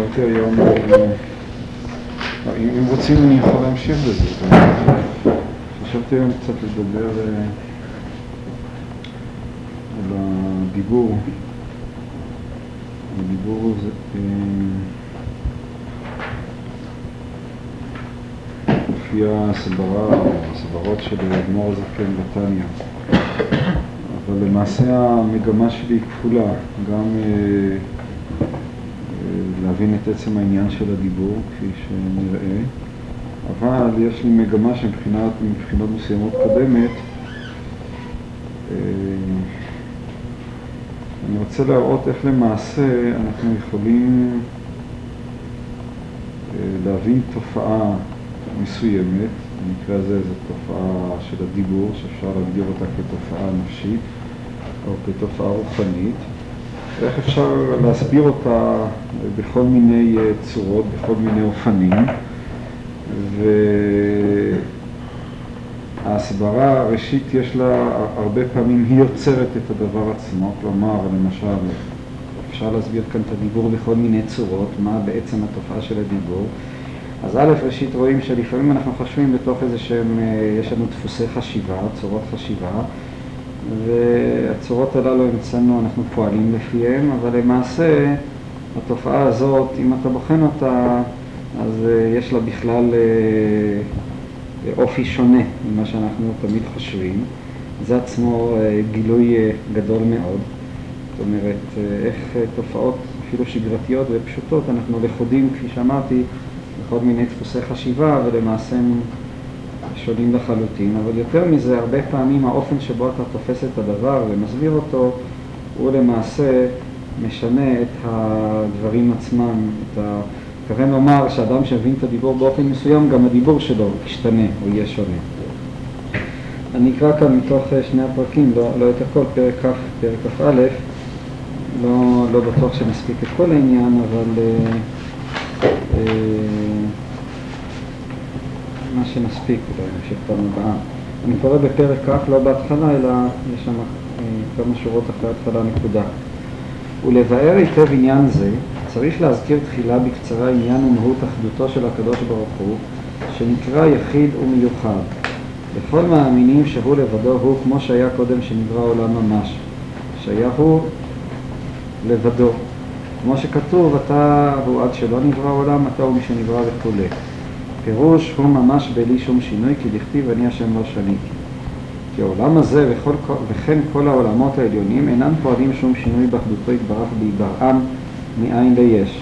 חשבתי היום, אם רוצים אני יכול להמשיך בזה. חשבתי היום קצת לדבר על הדיבור. הדיבור זה... לפי הסברה, הסברות של אדמו"ר הזקן בתניא. אבל למעשה המגמה שלי היא כפולה, גם אה, אה, להבין את עצם העניין של הדיבור, כפי שנראה, אבל יש לי מגמה שמבחינות מסוימות קודמת, אה, אני רוצה להראות איך למעשה אנחנו יכולים להבין תופעה מסוימת, במקרה הזה זו תופעה של הדיבור, שאפשר להגדיר אותה כתופעה נפשית או כתופעה רוחנית, ואיך אפשר להסביר אותה בכל מיני צורות, בכל מיני אופנים, וההסברה הראשית יש לה, הרבה פעמים היא יוצרת את הדבר עצמו, כלומר, למשל, אפשר להסביר כאן את הדיבור בכל מיני צורות, מה בעצם התופעה של הדיבור. אז א', ראשית רואים שלפעמים אנחנו חושבים בתוך איזה שהם, אה, יש לנו דפוסי חשיבה, צורות חשיבה, והצורות הללו אצלנו אנחנו פועלים לפיהם, אבל למעשה התופעה הזאת, אם אתה בוחן אותה, אז אה, יש לה בכלל אה, אופי שונה ממה שאנחנו תמיד חושבים. זה עצמו גילוי גדול מאוד. זאת אומרת, איך תופעות אפילו שגרתיות ופשוטות, אנחנו לכודים, כפי שאמרתי, בכל מיני דפוסי חשיבה ולמעשה הם שונים לחלוטין, אבל יותר מזה, הרבה פעמים האופן שבו אתה תופס את הדבר ומסביר אותו, הוא למעשה משנה את הדברים עצמם, את ה... מתכוון לומר שאדם שמבין את הדיבור באופן מסוים, גם הדיבור שלו ישתנה או יהיה שונה. אני אקרא כאן מתוך שני הפרקים, לא, לא את הכל, פרק כ', פרק כ"א, לא, לא בטוח שנספיק את כל העניין, אבל... אה, מה שנספיק, אולי נמשיך פעם הבאה. אני קורא בפרק כ', לא בהתחלה, אלא יש שם אה, כמה שורות אחרי התחלה נקודה. ולבאר היטב עניין זה, צריך להזכיר תחילה בקצרה עניין ומהות אחדותו של הקדוש ברוך הוא, שנקרא יחיד ומיוחד. לכל מאמינים שהוא לבדו הוא כמו שהיה קודם שנברא העולם ממש, שהיה הוא לבדו. כמו שכתוב, אתה הוא עד שלא נברא העולם, אתה הוא משנברא וכולי. פירוש הוא ממש בלי שום שינוי, כי דכתיב אני השם לא שניתי. כי העולם הזה וכל, וכן כל העולמות העליונים אינם פועלים שום שינוי באחדותו יתברך בהיברעם מאין ליש.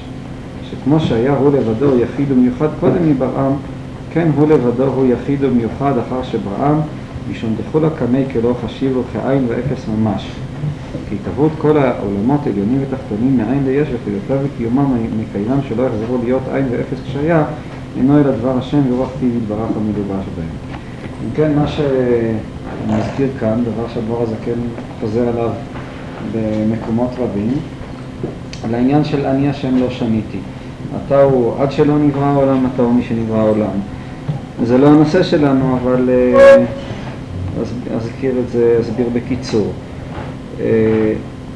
שכמו שהיה הוא לבדו יחיד ומיוחד קודם מבראם, כן הוא לבדו הוא יחיד ומיוחד אחר שבראם, משום דכולה קמי כלא חשיב וכעין ואפס ממש. כי התהוות כל העולמות עליונים ותחתונים מאין ליש וחיותיו וקיומם מקיימם שלא יחזרו להיות עין ואפס כשהיה, אינו אלא דבר השם ורוח פיו יתברך המלובש בהם. אם כן, מה שאני מזכיר כאן, דבר שהדבר הזה כן חוזר עליו במקומות רבים, על העניין של אני השם לא שניתי. אתה הוא עד שלא נברא העולם, אתה הוא מי שנברא העולם. זה לא הנושא שלנו, אבל אה, אזכיר את זה, אסביר בקיצור. אה,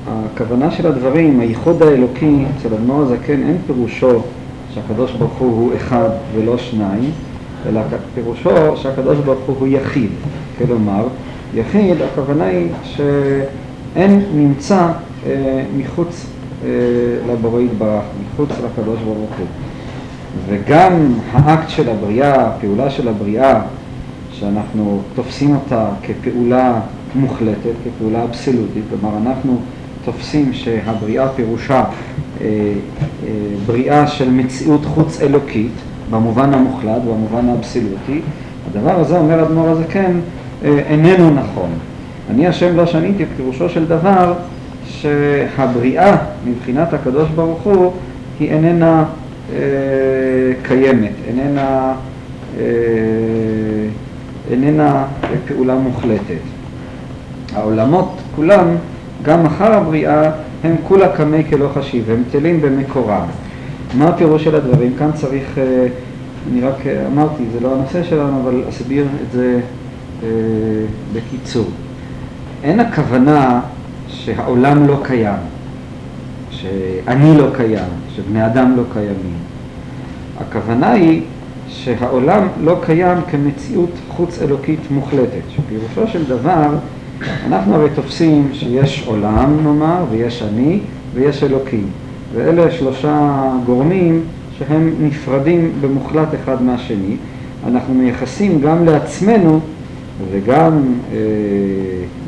הכוונה של הדברים, הייחוד האלוקי אצל אדמו"ר הזקן אין פירושו שהקדוש ברוך הוא הוא אחד ולא שניים, אלא פירושו שהקדוש ברוך הוא יחיד. כלומר, יחיד, הכוונה היא שאין נמצא אה, מחוץ אה, לבורא יתברך, מחוץ לקדוש ברוך הוא. וגם האקט של הבריאה, הפעולה של הבריאה, שאנחנו תופסים אותה כפעולה מוחלטת, כפעולה אבסולוטית, כלומר אנחנו תופסים שהבריאה פירושה אה, אה, בריאה של מציאות חוץ אלוקית, במובן המוחלט, במובן האבסולוטי, הדבר הזה, אומר אדמו"ר הזקן, אה, איננו נכון. אני השם לא שניתי, פירושו של דבר שהבריאה מבחינת הקדוש ברוך הוא היא איננה אה, קיימת, איננה, אה, איננה פעולה מוחלטת. העולמות כולם, גם אחר הבריאה, הם כולה קמי כלא חשיב, הם תלים במקורם. מה הפירוש של הדברים? כאן צריך, אה, אני רק אמרתי, זה לא הנושא שלנו, אבל אסביר את זה אה, בקיצור. אין הכוונה שהעולם לא קיים, שאני לא קיים, שבני אדם לא קיימים. הכוונה היא שהעולם לא קיים כמציאות חוץ אלוקית מוחלטת, שפירושו של דבר אנחנו הרי תופסים שיש עולם נאמר ויש אני ויש אלוקים. ואלה שלושה גורמים שהם נפרדים במוחלט אחד מהשני. אנחנו מייחסים גם לעצמנו וגם אה,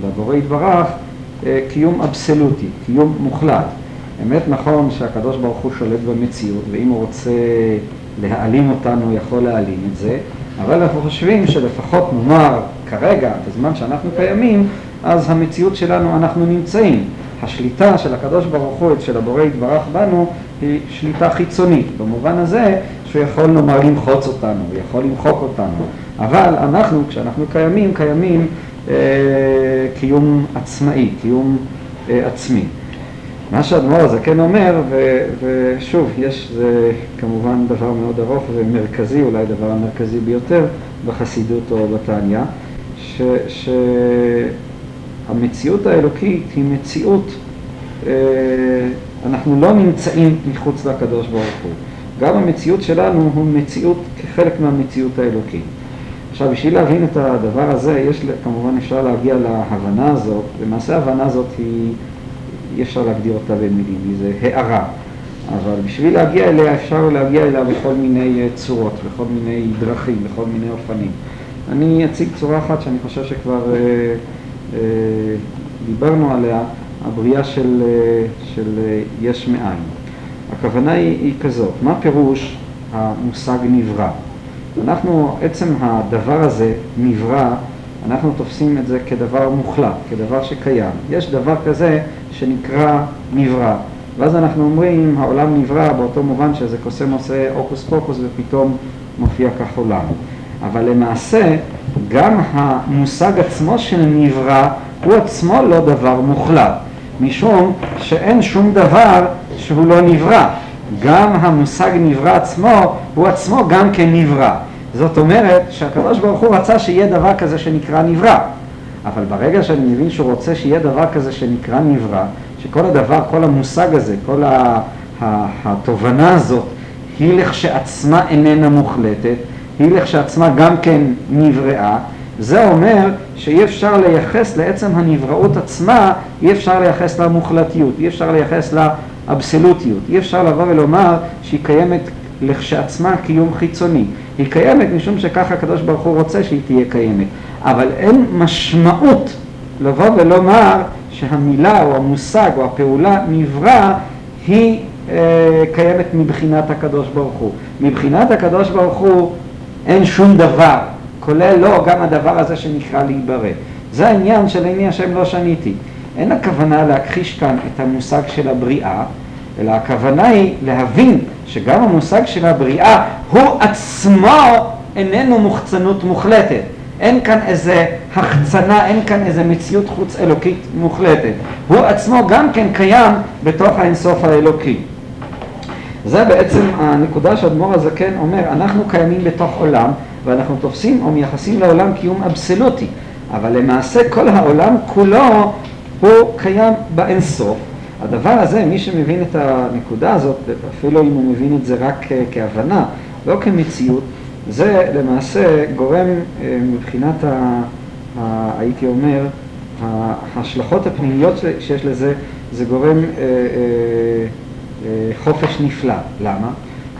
לבורא יתברך אה, קיום אבסולוטי, קיום מוחלט. אמת נכון שהקדוש ברוך הוא שולט במציאות ואם הוא רוצה להעלים אותנו יכול להעלים את זה. אבל אנחנו חושבים שלפחות נאמר כרגע, בזמן שאנחנו קיימים, אז המציאות שלנו, אנחנו נמצאים. השליטה של הקדוש ברוך הוא, של הבורא יתברך בנו, היא שליטה חיצונית, במובן הזה שהוא יכול נאמר למחוץ אותנו, הוא יכול למחוק אותנו, אבל אנחנו, כשאנחנו קיימים, קיימים אה, קיום עצמאי, קיום אה, עצמי. מה שהאדמו"ר הזה כן אומר, ו, ושוב, יש, זה כמובן דבר מאוד ארוך ומרכזי, אולי הדבר המרכזי ביותר בחסידות או בתניא, שהמציאות האלוקית היא מציאות, אה, אנחנו לא נמצאים מחוץ לקדוש ברוך הוא. גם המציאות שלנו הוא מציאות כחלק מהמציאות האלוקית. עכשיו, בשביל להבין את הדבר הזה, יש, כמובן אפשר להגיע להבנה הזאת, למעשה ההבנה הזאת היא, אי אפשר להגדיר אותה במילים, היא זה הערה. אבל בשביל להגיע אליה אפשר להגיע אליה בכל מיני אה, צורות, בכל מיני דרכים, בכל מיני אופנים. אני אציג צורה אחת שאני חושב שכבר אה, אה, דיברנו עליה, הבריאה של, אה, של אה, יש מאין. הכוונה היא, היא כזאת, מה פירוש המושג נברא? אנחנו, עצם הדבר הזה, נברא, אנחנו תופסים את זה כדבר מוחלט, כדבר שקיים. יש דבר כזה שנקרא נברא, ואז אנחנו אומרים העולם נברא באותו מובן שזה קוסם עושה הוקוס פוקוס ופתאום מופיע כך עולם. אבל למעשה גם המושג עצמו של נברא הוא עצמו לא דבר מוחלט, משום שאין שום דבר שהוא לא נברא. גם המושג נברא עצמו הוא עצמו גם כן נברא. זאת אומרת שהקדוש ברוך הוא רצה שיהיה דבר כזה שנקרא נברא. אבל ברגע שאני מבין שהוא רוצה שיהיה דבר כזה שנקרא נברא, שכל הדבר, כל המושג הזה, כל התובנה הזאת, היא לכשעצמה איננה מוחלטת, היא לכשעצמה גם כן נבראה, זה אומר שאי אפשר לייחס לעצם הנבראות עצמה, אי אפשר לייחס לה מוחלטיות, אי אפשר לייחס לה אבסולוטיות, אי אפשר לבוא ולומר שהיא קיימת לכשעצמה קיום חיצוני. היא קיימת משום שככה הקדוש ברוך הוא רוצה שהיא תהיה קיימת, אבל אין משמעות לבוא ולומר שהמילה או המושג או הפעולה נברא היא אה, קיימת מבחינת הקדוש ברוך הוא. מבחינת הקדוש ברוך הוא אין שום דבר, כולל לא גם הדבר הזה שנקרא להיברא. זה העניין של עיני השם לא שניתי. אין הכוונה להכחיש כאן את המושג של הבריאה, אלא הכוונה היא להבין שגם המושג של הבריאה הוא עצמו איננו מוחצנות מוחלטת. אין כאן איזה החצנה, אין כאן איזה מציאות חוץ אלוקית מוחלטת. הוא עצמו גם כן קיים בתוך האינסוף האלוקי. זה בעצם הנקודה שאדמו"ר הזקן אומר, אנחנו קיימים בתוך עולם ואנחנו תופסים או מייחסים לעולם קיום אבסולוטי, אבל למעשה כל העולם כולו הוא קיים באינסוף. הדבר הזה, מי שמבין את הנקודה הזאת, אפילו אם הוא מבין את זה רק כהבנה, לא כמציאות, זה למעשה גורם אה, מבחינת, ה, ה, הייתי אומר, ההשלכות הפנימיות שיש לזה, זה גורם אה, אה, חופש נפלא. למה?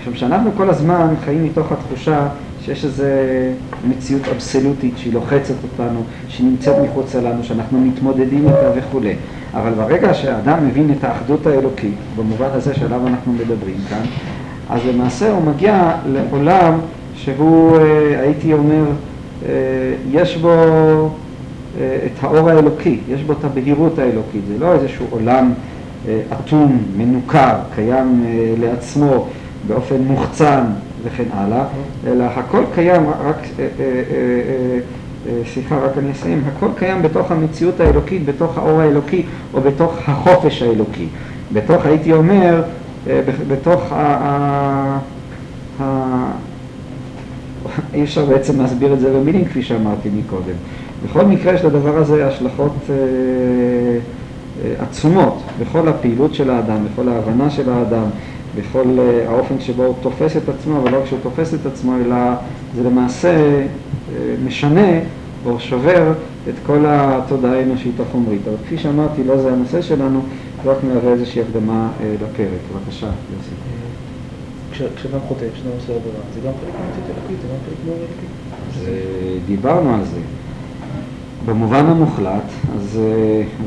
משום שאנחנו כל הזמן חיים מתוך התחושה שיש איזו מציאות אבסולוטית שהיא לוחצת אותנו, שהיא נמצאת מחוץ לנו, שאנחנו מתמודדים איתה וכולי. אבל ברגע שהאדם מבין את האחדות האלוקית, במובן הזה שעליו אנחנו מדברים כאן, אז למעשה הוא מגיע לעולם שהוא, אה, הייתי אומר, אה, יש בו אה, את האור האלוקי, יש בו את הבהירות האלוקית, זה לא איזשהו עולם אטום, מנוכר, קיים לעצמו באופן מוחצן וכן הלאה, אלא הכל קיים, רק, סליחה, רק אני אסיים, הכל קיים בתוך המציאות האלוקית, בתוך האור האלוקי או בתוך החופש האלוקי, בתוך, הייתי אומר, בתוך ה... אי אפשר בעצם להסביר את זה במילים כפי שאמרתי מקודם. בכל מקרה יש לדבר הזה השלכות אה, אה, עצומות בכל הפעילות של האדם, בכל ההבנה של האדם, בכל uh, האופן שבו הוא תופס את עצמו, אבל לא רק שהוא תופס את עצמו, אלא זה למעשה uh, משנה או שובר את כל התודעה האנושית החומרית. אבל כפי שאמרתי, לא זה הנושא שלנו, רק מהווה איזושהי הקדמה uh, לפרק. בבקשה, יוסי. כשאדם חוטא, כשאדם עושה עבירה, זה גם חלק מהמצית אלוקית, זה גם חלק מהאלוקית. דיברנו על זה. במובן המוחלט, אז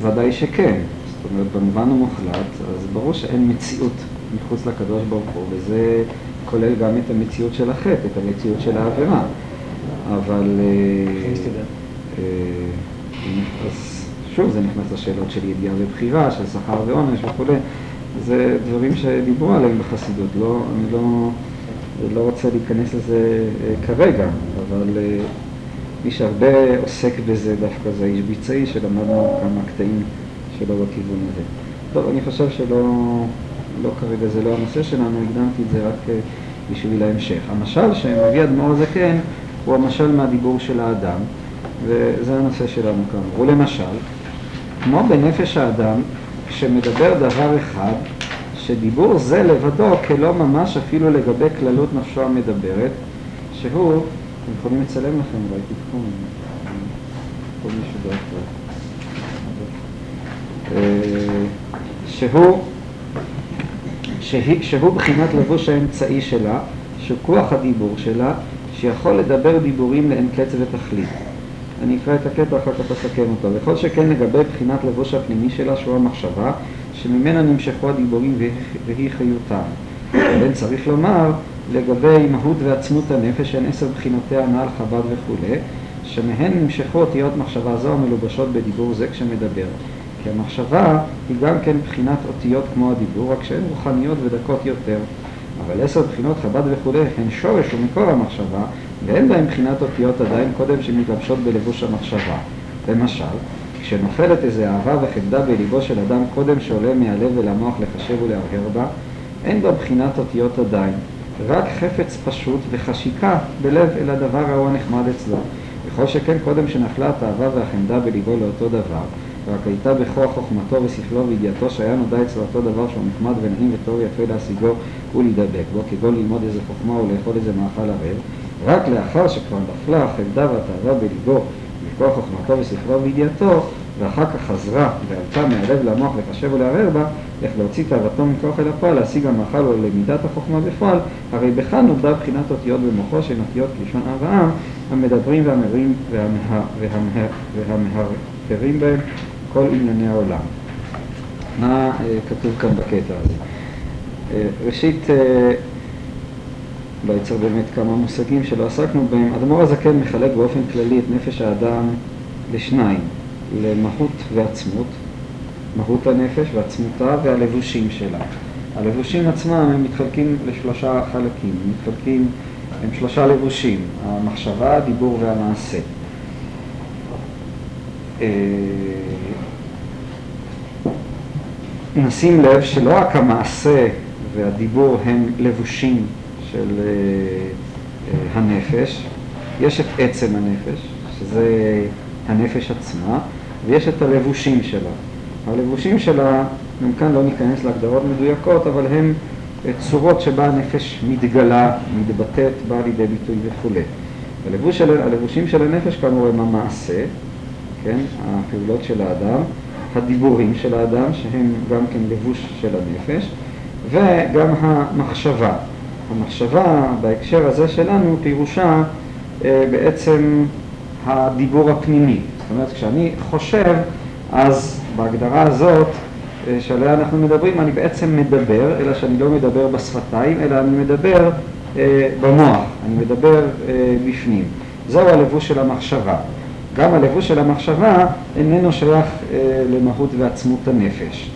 ודאי שכן. זאת אומרת, במובן המוחלט, אז ברור שאין מציאות מחוץ לקדוש ברוך הוא, וזה כולל גם את המציאות של החטא, את המציאות של העבירה. אבל... אה, אז שוב, זה נכנס לשאלות של ידיעה ובחירה, של שכר ועונש וכולי. זה דברים שדיברו עליהם בחסידות, לא, אני לא, לא רוצה להיכנס לזה אה, כרגע, אבל מי שהרבה עוסק בזה דווקא זה איש ביצעי שלמדנו כמה קטעים שלו בכיוון הזה. טוב, אני חושב שלא לא כרגע זה לא הנושא שלנו, הקדמתי את זה רק אה, בשביל ההמשך. המשל שמביא אדמו"ר הזקן הוא המשל מהדיבור של האדם, וזה הנושא שלנו כאן. ולמשל, כמו בנפש האדם, כשמדבר דבר אחד, שדיבור זה לבדו כלא ממש אפילו לגבי כללות נפשו המדברת, שהוא, אתם יכולים לצלם לכם אולי תיקחו, כל מישהו דרך אה, שהוא, שהוא בחינת לבוש האמצעי שלה, שהוא כוח הדיבור שלה, שיכול לדבר דיבורים לאין קץ ותכלית. אני אקרא את הקטע, אחר כך אסכם אותו. וכל שכן לגבי בחינת לבוש הפנימי שלה, שהוא המחשבה, שממנה נמשכו הדיבורים והיא חיותם. ובן צריך לומר לגבי מהות ועצמות הנפש, שהן עשר בחינותיה הנ"ל חב"ד וכולי, שמהן נמשכו אותיות מחשבה זו המלובשות בדיבור זה כשמדבר. כי המחשבה היא גם כן בחינת אותיות כמו הדיבור, רק שהן רוחניות ודקות יותר. אבל עשר בחינות חב"ד וכולי הן שורש ומקור המחשבה, ואין בהן בחינת אותיות עדיין קודם שמתלבשות בלבוש המחשבה. למשל, כשנופלת איזה אהבה וחמדה בליבו של אדם קודם שעולה מהלב אל המוח לחשב ולהרהר בה, אין בה בחינת אותיות עדיין, רק חפץ פשוט וחשיקה בלב אל הדבר ההוא הנחמד אצלו. וכל שכן קודם שנפלה התאווה והחמדה בליבו לאותו דבר, רק הייתה בכוח חוכמתו ושכלו וידיעתו שהיה נודע אצלו אותו דבר שהוא נחמד ונעים וטוב יפה להשיגו ולהידבק בו, כגון ללמוד איזה חוכמה או לאכול איזה מאכל ערב, רק לאחר שכבר נפלה החמדה והתאווה בליבו מכוח חוכמתו ושכלו וידיעתו, ואחר כך חזרה ועלתה מהלב למוח לחשב ולערער בה, איך להוציא תאוותו מכוח אל הפועל, להשיג המאכל או למידת החוכמה בפועל, הרי בכאן נובדה בחינת אותיות במוחו שהן אותיות כלשון אב העם, המדברים והמרים והמהרהרים בהם כל ענייני העולם. מה אה, כתוב כאן בקטע הזה? אה, ראשית, אה, בעצם באמת כמה מושגים שלא עסקנו בהם. אדמו"ר הזקן מחלק באופן כללי את נפש האדם לשניים, למהות ועצמות, מהות הנפש ועצמותה והלבושים שלה. הלבושים עצמם הם מתחלקים לשלושה חלקים, הם מתחלקים, הם שלושה לבושים, המחשבה, הדיבור והמעשה. נשים לב שלא רק המעשה והדיבור הם לבושים של uh, uh, הנפש, יש את עצם הנפש, שזה הנפש עצמה, ויש את הלבושים שלה. הלבושים שלה, גם כאן לא ניכנס להגדרות מדויקות, אבל הם צורות שבה הנפש מתגלה, מתבטאת, באה לידי ביטוי וכולי. הלבוש של, הלבושים של הנפש כאמור הם המעשה, כן, הפעולות של האדם, הדיבורים של האדם, שהם גם כן לבוש של הנפש, וגם המחשבה. המחשבה בהקשר הזה שלנו פירושה אה, בעצם הדיבור הפנימי. זאת אומרת, כשאני חושב, אז בהגדרה הזאת אה, שעליה אנחנו מדברים, אני בעצם מדבר, אלא שאני לא מדבר בשפתיים, אלא אני מדבר אה, במוח, אני מדבר אה, בפנים. זהו הלבוש של המחשבה. גם הלבוש של המחשבה איננו שייך אה, למהות ועצמות הנפש.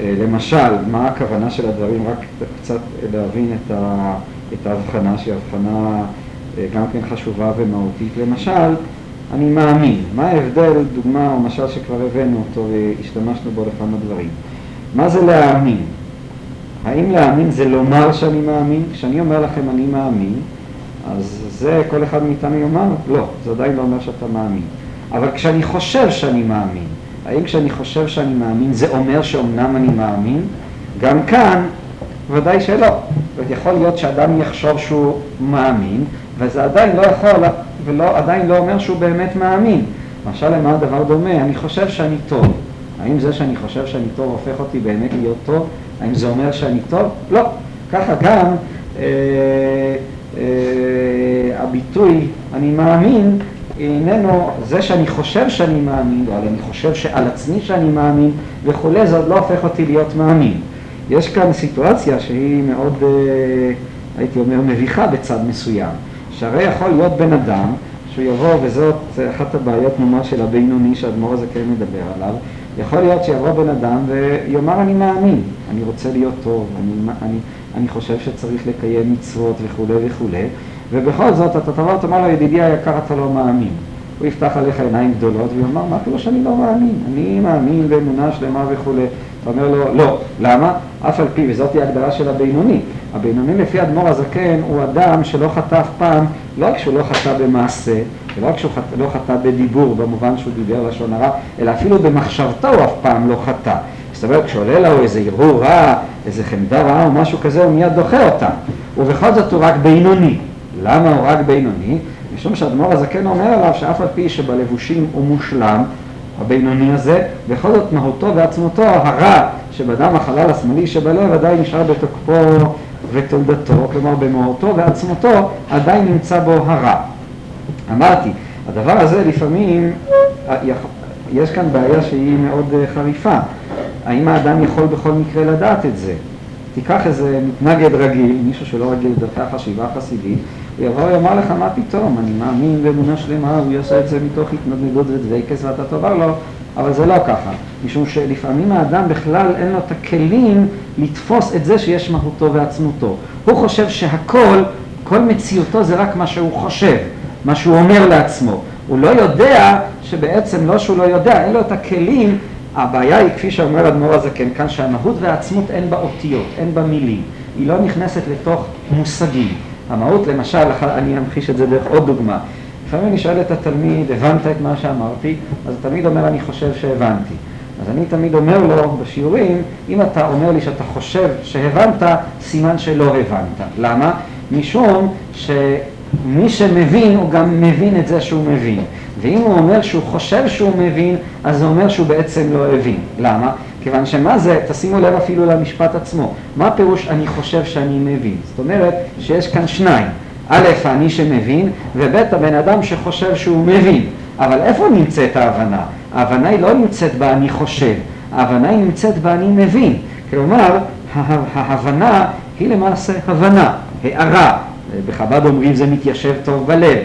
אה, למשל, מה הכוונה של הדברים? רק קצת להבין את, ה, את ההבחנה, שהיא הבחנה אה, גם כן חשובה ומהותית. למשל, אני מאמין. מה ההבדל, דוגמה או משל שכבר הבאנו אותו והשתמשנו בו לכמה דברים. מה זה להאמין? האם להאמין זה לומר שאני מאמין? כשאני אומר לכם אני מאמין, אז זה כל אחד מאיתנו יאמר, לא, זה עדיין לא אומר שאתה מאמין. אבל כשאני חושב שאני מאמין, האם כשאני חושב שאני מאמין זה אומר שאומנם אני מאמין? גם כאן ודאי שלא. זאת יכול להיות שאדם יחשוב שהוא מאמין, וזה עדיין לא יכול, ולא, עדיין לא אומר שהוא באמת מאמין. למשל, למה הדבר דומה? אני חושב שאני טוב. האם זה שאני חושב שאני טוב הופך אותי באמת להיות טוב? האם זה אומר שאני טוב? לא. ככה גם אה, אה, הביטוי אני מאמין איננו זה שאני חושב שאני מאמין, או אני חושב שעל עצמי שאני מאמין וכולי, זה עוד לא הופך אותי להיות מאמין. יש כאן סיטואציה שהיא מאוד, אה, הייתי אומר, מביכה בצד מסוים. שהרי יכול להיות בן אדם שהוא יבוא, וזאת אחת הבעיות ממש של הבינוני שהאדמו"ר הזה כן מדבר עליו, יכול להיות שיבוא בן אדם ויאמר אני מאמין, אני רוצה להיות טוב, אני, אני, אני חושב שצריך לקיים מצוות וכולי וכולי, ובכל זאת אתה תבוא ותאמר לו ידידי היקר אתה לא מאמין. הוא יפתח עליך עיניים גדולות ויאמר מה כאילו שאני לא מאמין, אני מאמין באמונה שלמה וכולי. אתה אומר לו לא, למה? אף על פי, וזאת ההגדרה של הבינוני. הבינוני לפי אדמו"ר הזקן הוא אדם שלא חטא אף פעם, לא רק שהוא לא חטא במעשה, ולא רק שהוא חטא, לא חטא בדיבור במובן שהוא דיבר לשון הרע, אלא אפילו במחשבתו הוא אף פעם לא חטא. זאת אומרת, כשעולה לו איזה הרהור רע, איזה חמדה רעה או משהו כזה, הוא מיד דוחה אותה. ובכל זאת הוא רק בינוני. למה הוא רק בינוני? משום שהאדמו"ר הזקן אומר עליו שאף על פי שבלבושים הוא מושלם, הבינוני הזה, בכל זאת מהותו ועצמותו הרע שבדם החלל השמאלי שבלב עדיין נשאר בתוקפו ותולדתו, כלומר במהותו ועצמותו עדיין נמצא בו הרע. אמרתי, הדבר הזה לפעמים, יש כאן בעיה שהיא מאוד אה, חריפה. האם האדם יכול בכל מקרה לדעת את זה? תיקח איזה מתנגד רגיל, מישהו שלא רגיל לדרכי החשיבה החסידית, יבוא ויאמר לך מה פתאום, אני מאמין באמונה שלמה, הוא יעשה את זה מתוך התנדנדות ודבקס ואתה תאמר לו, אבל זה לא ככה, משום שלפעמים האדם בכלל אין לו את הכלים לתפוס את זה שיש מהותו ועצמותו. הוא חושב שהכל, כל מציאותו זה רק מה שהוא חושב, מה שהוא אומר לעצמו. הוא לא יודע שבעצם לא שהוא לא יודע, אין לו את הכלים הבעיה היא, כפי שאומר אדמו"ר הזקן כאן, שהמהות והעצמות אין בה אותיות, אין בה מילים. היא לא נכנסת לתוך מושגים. המהות, למשל, אני אמחיש את זה דרך עוד דוגמה. לפעמים אני שואל את התלמיד, הבנת את מה שאמרתי? אז התלמיד אומר, אני חושב שהבנתי. אז אני תמיד אומר לו בשיעורים, אם אתה אומר לי שאתה חושב שהבנת, סימן שלא הבנת. למה? משום שמי שמבין, הוא גם מבין את זה שהוא מבין. ואם הוא אומר שהוא חושב שהוא מבין, אז זה אומר שהוא בעצם לא הבין. למה? כיוון שמה זה, תשימו לב אפילו למשפט עצמו, מה פירוש אני חושב שאני מבין? זאת אומרת שיש כאן שניים, א', האני שמבין, וב', הבן אדם שחושב שהוא מבין. אבל איפה נמצאת ההבנה? ההבנה היא לא נמצאת באני חושב, ההבנה היא נמצאת באני מבין. כלומר, ההבנה היא למעשה הבנה, הערה. בחב"ד אומרים זה מתיישב טוב בלב.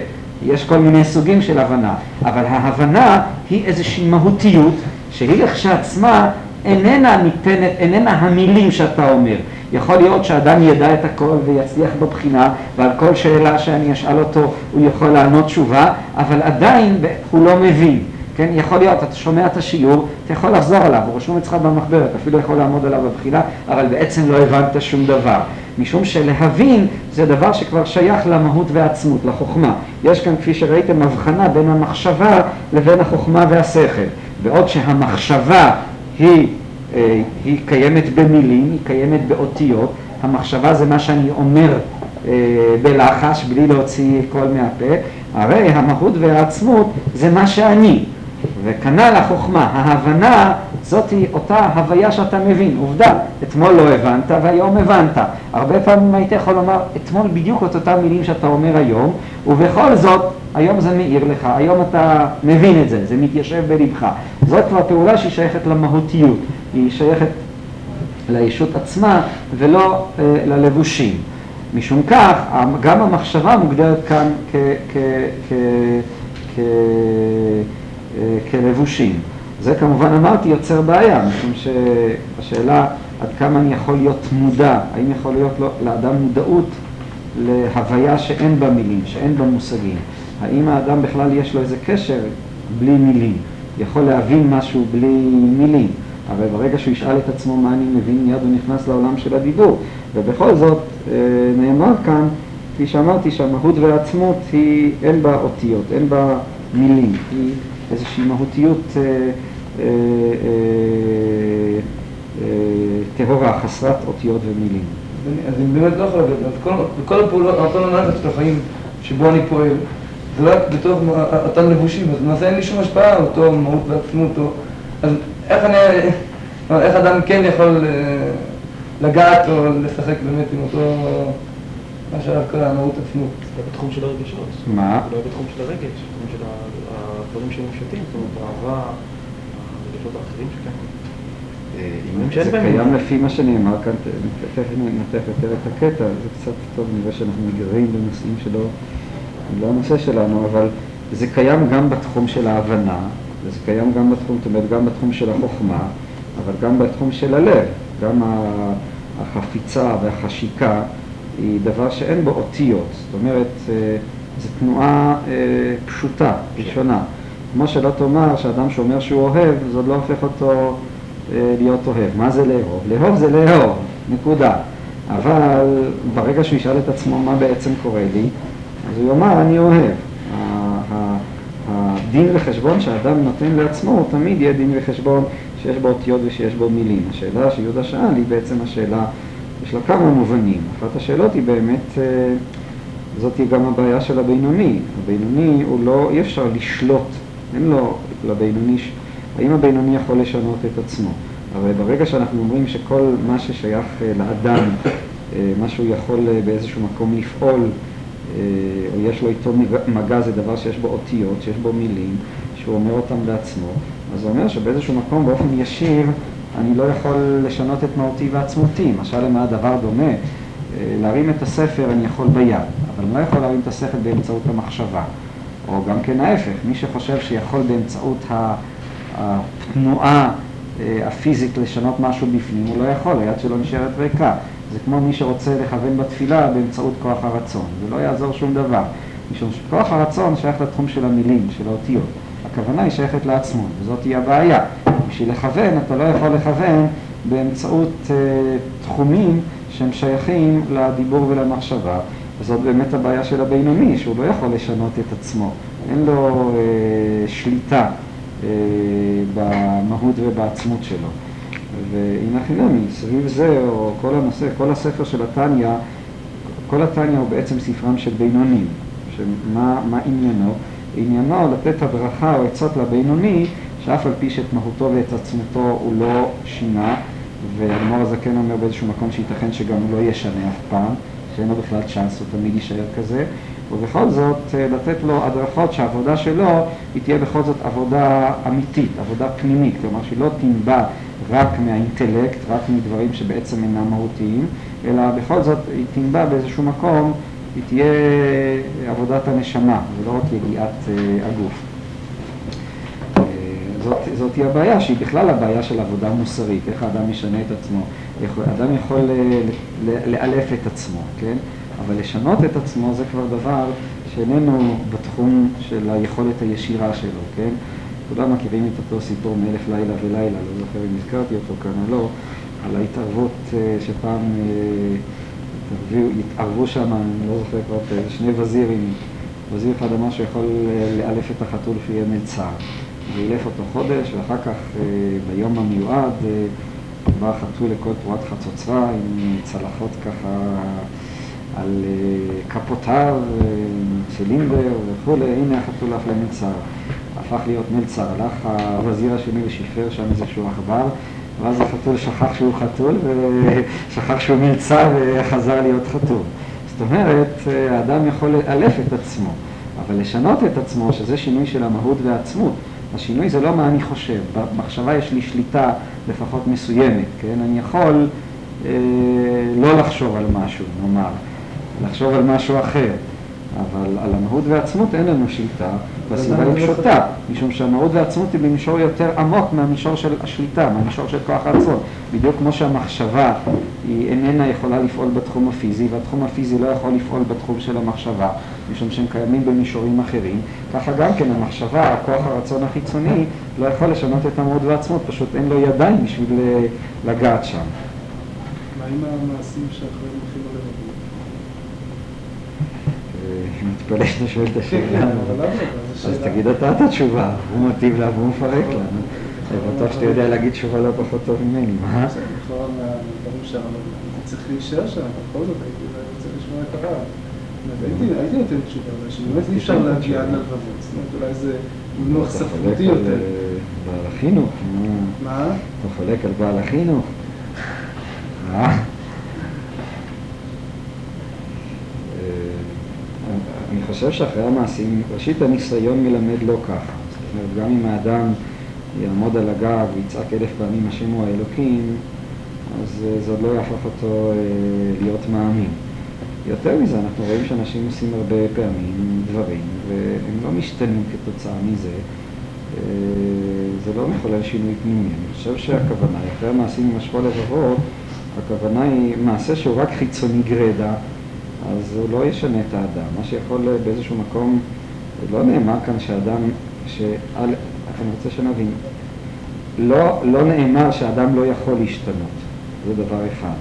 יש כל מיני סוגים של הבנה, אבל ההבנה היא איזושהי מהותיות שהיא לכשעצמה איננה ניתנת, איננה המילים שאתה אומר. יכול להיות שאדם ידע את הכל ויצליח בבחינה ועל כל שאלה שאני אשאל אותו הוא יכול לענות תשובה, אבל עדיין הוא לא מבין. כן, יכול להיות, אתה שומע את השיעור, אתה יכול לחזור עליו, הוא רשום אצלך במחברת, אפילו יכול לעמוד עליו בבחינה, אבל בעצם לא הבנת שום דבר. משום שלהבין זה דבר שכבר שייך למהות והעצמות, לחוכמה. יש כאן, כפי שראיתם, הבחנה בין המחשבה לבין החוכמה והשכל. בעוד שהמחשבה היא, אה, היא קיימת במילים, היא קיימת באותיות, המחשבה זה מה שאני אומר אה, בלחש, בלי להוציא קול מהפה, הרי המהות והעצמות זה מה שאני. וכנ"ל החוכמה, ההבנה זאתי אותה הוויה שאתה מבין, עובדה, אתמול לא הבנת והיום הבנת. הרבה פעמים היית יכול לומר אתמול בדיוק את אותם מילים שאתה אומר היום, ובכל זאת היום זה מאיר לך, היום אתה מבין את זה, זה מתיישב בלבך. זאת כבר פעולה שהיא שייכת למהותיות, היא שייכת לישות עצמה ולא אה, ללבושים. משום כך, גם המחשבה מוגדרת כאן אה, כלבושים. זה כמובן אמרתי יוצר בעיה, משום שהשאלה עד כמה אני יכול להיות מודע, האם יכול להיות לאדם מודעות להוויה שאין בה מילים, שאין בה מושגים. האם האדם בכלל יש לו איזה קשר בלי מילים, יכול להבין משהו בלי מילים, אבל ברגע שהוא ישאל את עצמו מה אני מבין, מיד הוא נכנס לעולם של הדיבור. ובכל זאת אה, נאמר כאן, כפי שאמרתי, שהמהות והעצמות היא, אין בה אותיות, אין בה מילים, היא איזושהי מהותיות אה, אה, אה, טהורה, חסרת אותיות ומילים. אז אני באמת לא יכול להגיד, אז כל הפעולות, כל המערכת של החיים שבו אני פועל, זה רק בתוך אותם לבושים, אז למעשה אין לי שום השפעה על אותו מהות ועצמות, אז איך אני, איך אדם כן יכול אה, לגעת או לשחק באמת עם אותו, מה שעליו קרה, המהות עצמות. זה בתחום של הרגשות. מה? זה לא בתחום של הרגש, בתחום של הדברים שמופשטים, זאת אומרת, האהבה, הרגשות האחרים שקיימים. אם זה קיים לפי מה שנאמר כאן, תכף ננתח יותר את הקטע, זה קצת טוב, נראה שאנחנו מגרים בנושאים שלא, לא הנושא שלנו, אבל זה קיים גם בתחום של ההבנה, וזה קיים גם בתחום, זאת אומרת, גם בתחום של החוכמה, אבל גם בתחום של הלב, גם החפיצה והחשיקה היא דבר שאין בו אותיות, זאת אומרת, אה, זו תנועה אה, פשוטה, ראשונה. כמו שלא תאמר שאדם שאומר שהוא אוהב, זה עוד לא הופך אותו אה, להיות אוהב. מה זה לאהוב? לאהוב זה לאהוב, נקודה. אבל ברגע שהוא ישאל את עצמו מה בעצם קורה לי, אז הוא יאמר אני אוהב. הדין וחשבון שהאדם נותן לעצמו הוא תמיד יהיה דין וחשבון שיש בו אותיות ושיש בו מילים. השאלה שיהודה שאל היא בעצם השאלה, יש לה כמה מובנים. אחת השאלות היא באמת, אה, זאת היא גם הבעיה של הבינוני. הבינוני הוא לא, אי אפשר לשלוט, אין לו לבינוני האם הבינוני יכול לשנות את עצמו? הרי ברגע שאנחנו אומרים שכל מה ששייך אה, לאדם, אה, מה שהוא יכול באיזשהו מקום לפעול, יש לו איתו מגע, זה דבר שיש בו אותיות, שיש בו מילים, שהוא אומר אותם לעצמו, אז זה אומר שבאיזשהו מקום באופן ישיר אני לא יכול לשנות את מהותי ועצמותי. משל למה הדבר דומה? להרים את הספר אני יכול ביד, אבל אני לא יכול להרים את הספר באמצעות המחשבה. או גם כן ההפך, מי שחושב שיכול באמצעות. התנועה אה, הפיזית לשנות משהו בפנים, הוא לא יכול, היד שלו נשארת ריקה. זה כמו מי שרוצה לכוון בתפילה באמצעות כוח הרצון, זה לא יעזור שום דבר. משום שכוח הרצון שייך לתחום של המילים, של האותיות. הכוונה היא שייכת לעצמו, וזאת היא הבעיה. בשביל לכוון, אתה לא יכול לכוון באמצעות uh, תחומים שהם שייכים לדיבור ולמחשבה. וזאת באמת הבעיה של הבינוני, שהוא לא יכול לשנות את עצמו. אין לו uh, שליטה אה, במהות ובעצמות שלו. והנה חינמי, סביב זה, או כל הנושא, כל הספר של התניא, כל התניא הוא בעצם ספרם של בינונים. שמה מה עניינו? עניינו לתת הדרכה או עצות לבינוני, שאף על פי שאת מהותו ואת עצמותו הוא לא שינה, ואדמו"ר הזקן אומר באיזשהו מקום שייתכן שגם הוא לא ישנה אף פעם, שאין לו בכלל צ'אנס, הוא תמיד יישאר כזה. ובכל זאת אה, לתת לו הדרכות שהעבודה שלו היא תהיה בכל זאת עבודה אמיתית, עבודה פנימית, כלומר שהיא לא תנבע רק מהאינטלקט, רק מדברים שבעצם אינם מהותיים, אלא בכל זאת היא תנבע באיזשהו מקום, היא תהיה עבודת הנשמה, ולא רק יגיעת אה, הגוף. אה, זאת, זאת היא הבעיה, שהיא בכלל הבעיה של עבודה מוסרית, איך האדם משנה את עצמו. אדם יכול לאלף את עצמו, כן? אבל לשנות את עצמו זה כבר דבר שאיננו בתחום של היכולת הישירה שלו, כן? כולם מכירים את אותו סיפור מאלף לילה ולילה, לא זוכר אם הזכרתי אותו כאן או לא, על ההתערבות אה, שפעם אה, התערבו שם, אני לא זוכר כבר, שני וזירים, וזיר אחד אמר שיכול אה, לאלף את החתול שיהיה מלצר. ואילף אותו חודש, ואחר כך ביום המיועד בא החתול לכל תרועת חצוצרה עם צלחות ככה על כפותיו, צילינדר וכולי, הנה החתול אף למלצר. הפך להיות מלצר, הלך הווזיר השני ושיפר שם איזשהו עכבר, ואז החתול שכח שהוא חתול ושכח שהוא מלצר וחזר להיות חתול. זאת אומרת, האדם יכול לאלף את עצמו, אבל לשנות את עצמו, שזה שינוי של המהות והעצמות. השינוי זה לא מה אני חושב, במחשבה יש לי שליטה לפחות מסוימת, כן? אני יכול אה, לא לחשוב על משהו, נאמר. לחשוב על משהו אחר. אבל על המהות והעצמות אין לנו שליטה, והסיבה היא פשוטה, משום שהמהות והעצמות היא במישור יותר עמוק מהמישור של השליטה, מהמישור של כוח הרצון. בדיוק כמו שהמחשבה היא איננה יכולה לפעול בתחום הפיזי, והתחום הפיזי לא יכול לפעול בתחום של המחשבה, משום שהם קיימים במישורים אחרים, ככה גם כן המחשבה, הכוח הרצון החיצוני, לא יכול לשנות את המהות והעצמות, פשוט אין לו ידיים בשביל לגעת שם. מה עם המעשים שאחרי הולכים עליהם? מתפלא שאתה שואל את השאלה. אז תגיד אתה את התשובה, הוא מטיב לה והוא מפרק לה. אני בטוח שאתה יודע להגיד תשובה לא פחות טוב ממני, מה? צריך להישאר שם, בכל זאת הייתי רוצה לשמוע את הרב. הייתי, נותן תשובה, אבל שבאמת אי אפשר להגיע עד ללבבות. זאת אומרת, אולי זה מינוח ספרותי יותר. על בעל החינוך? מה? אתה חולק על בעל החינוך? אה? אני חושב שאחרי המעשים, ראשית הניסיון מלמד לא ככה. זאת אומרת, גם אם האדם יעמוד על הגג ויצעק אלף פעמים השם הוא האלוקים, אז זה עוד לא יהפוך אותו להיות מאמין. יותר מזה, אנחנו רואים שאנשים עושים הרבה פעמים דברים, והם לא משתנים כתוצאה מזה. זה לא מחולל שינוי פנימי. אני חושב שהכוונה, אחרי המעשים עם השכול לבבות, הכוונה היא מעשה שהוא רק חיצוני גרידא, אז הוא לא ישנה את האדם. מה שיכול באיזשהו מקום, לא נאמר כאן שאדם, שאל, אני רוצה שנבין, לא, לא נאמר שאדם לא יכול להשתנות, זה דבר אחד.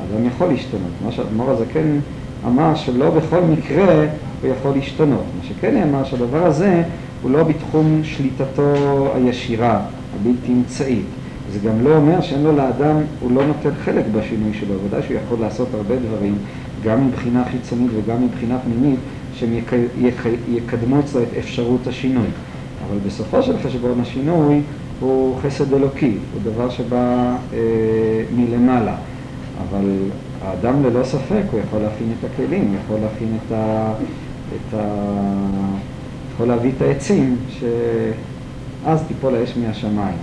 האדם יכול להשתנות. מה שאדמו"ר הזקן אמר שלא בכל מקרה הוא יכול להשתנות. מה שכן נאמר שהדבר הזה הוא לא בתחום שליטתו הישירה, הבלתי אמצעית. זה גם לא אומר שאין לו לאדם, הוא לא נותן חלק בשינוי שלו, ודאי שהוא יכול לעשות הרבה דברים, גם מבחינה חיצונית וגם מבחינה פנימית, שהם יק... יק... יקדמו אצלו את אפשרות השינוי. אבל בסופו של חשבון השינוי הוא חסד אלוקי, הוא דבר שבא אה, מלמעלה. אבל האדם ללא ספק, הוא יכול להכין את הכלים, הוא יכול להכין את ה... את ה... יכול להביא את העצים, שאז תיפול האש מהשמיים.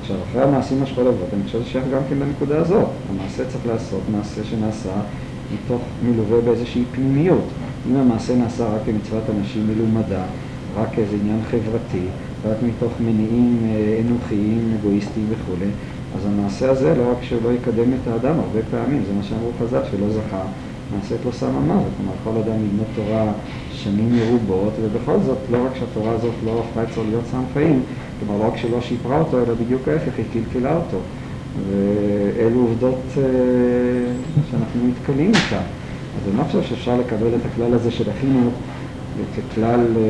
עכשיו, אחרי המעשים השחולבות, אני חושב שייך גם כן לנקודה הזאת. המעשה צריך לעשות, מעשה שנעשה מתוך מלווה באיזושהי פנימיות. אם המעשה נעשה רק כמצוות אנשים מלומדה, רק כאיזה עניין חברתי, רק מתוך מניעים אנוכיים, אגואיסטיים וכולי, אז המעשה הזה, לא רק שהוא לא יקדם את האדם, הרבה פעמים, זה מה שאמרו חז"ל, שלא זכה, נעשית לו סם המוות. כלומר, כל אדם ללמוד תורה שנים מרובות, ובכל זאת, לא רק שהתורה הזאת לא הפכה אצלו להיות סם חיים, כלומר, לא רק שלא שיפרה אותו, אלא בדיוק ההפך, היא קלקלה אותו. ואלו עובדות אה, שאנחנו נתקלים איתן. אז אני לא חושב שאפשר לקבל את הכלל הזה של החינוך ככלל, אה,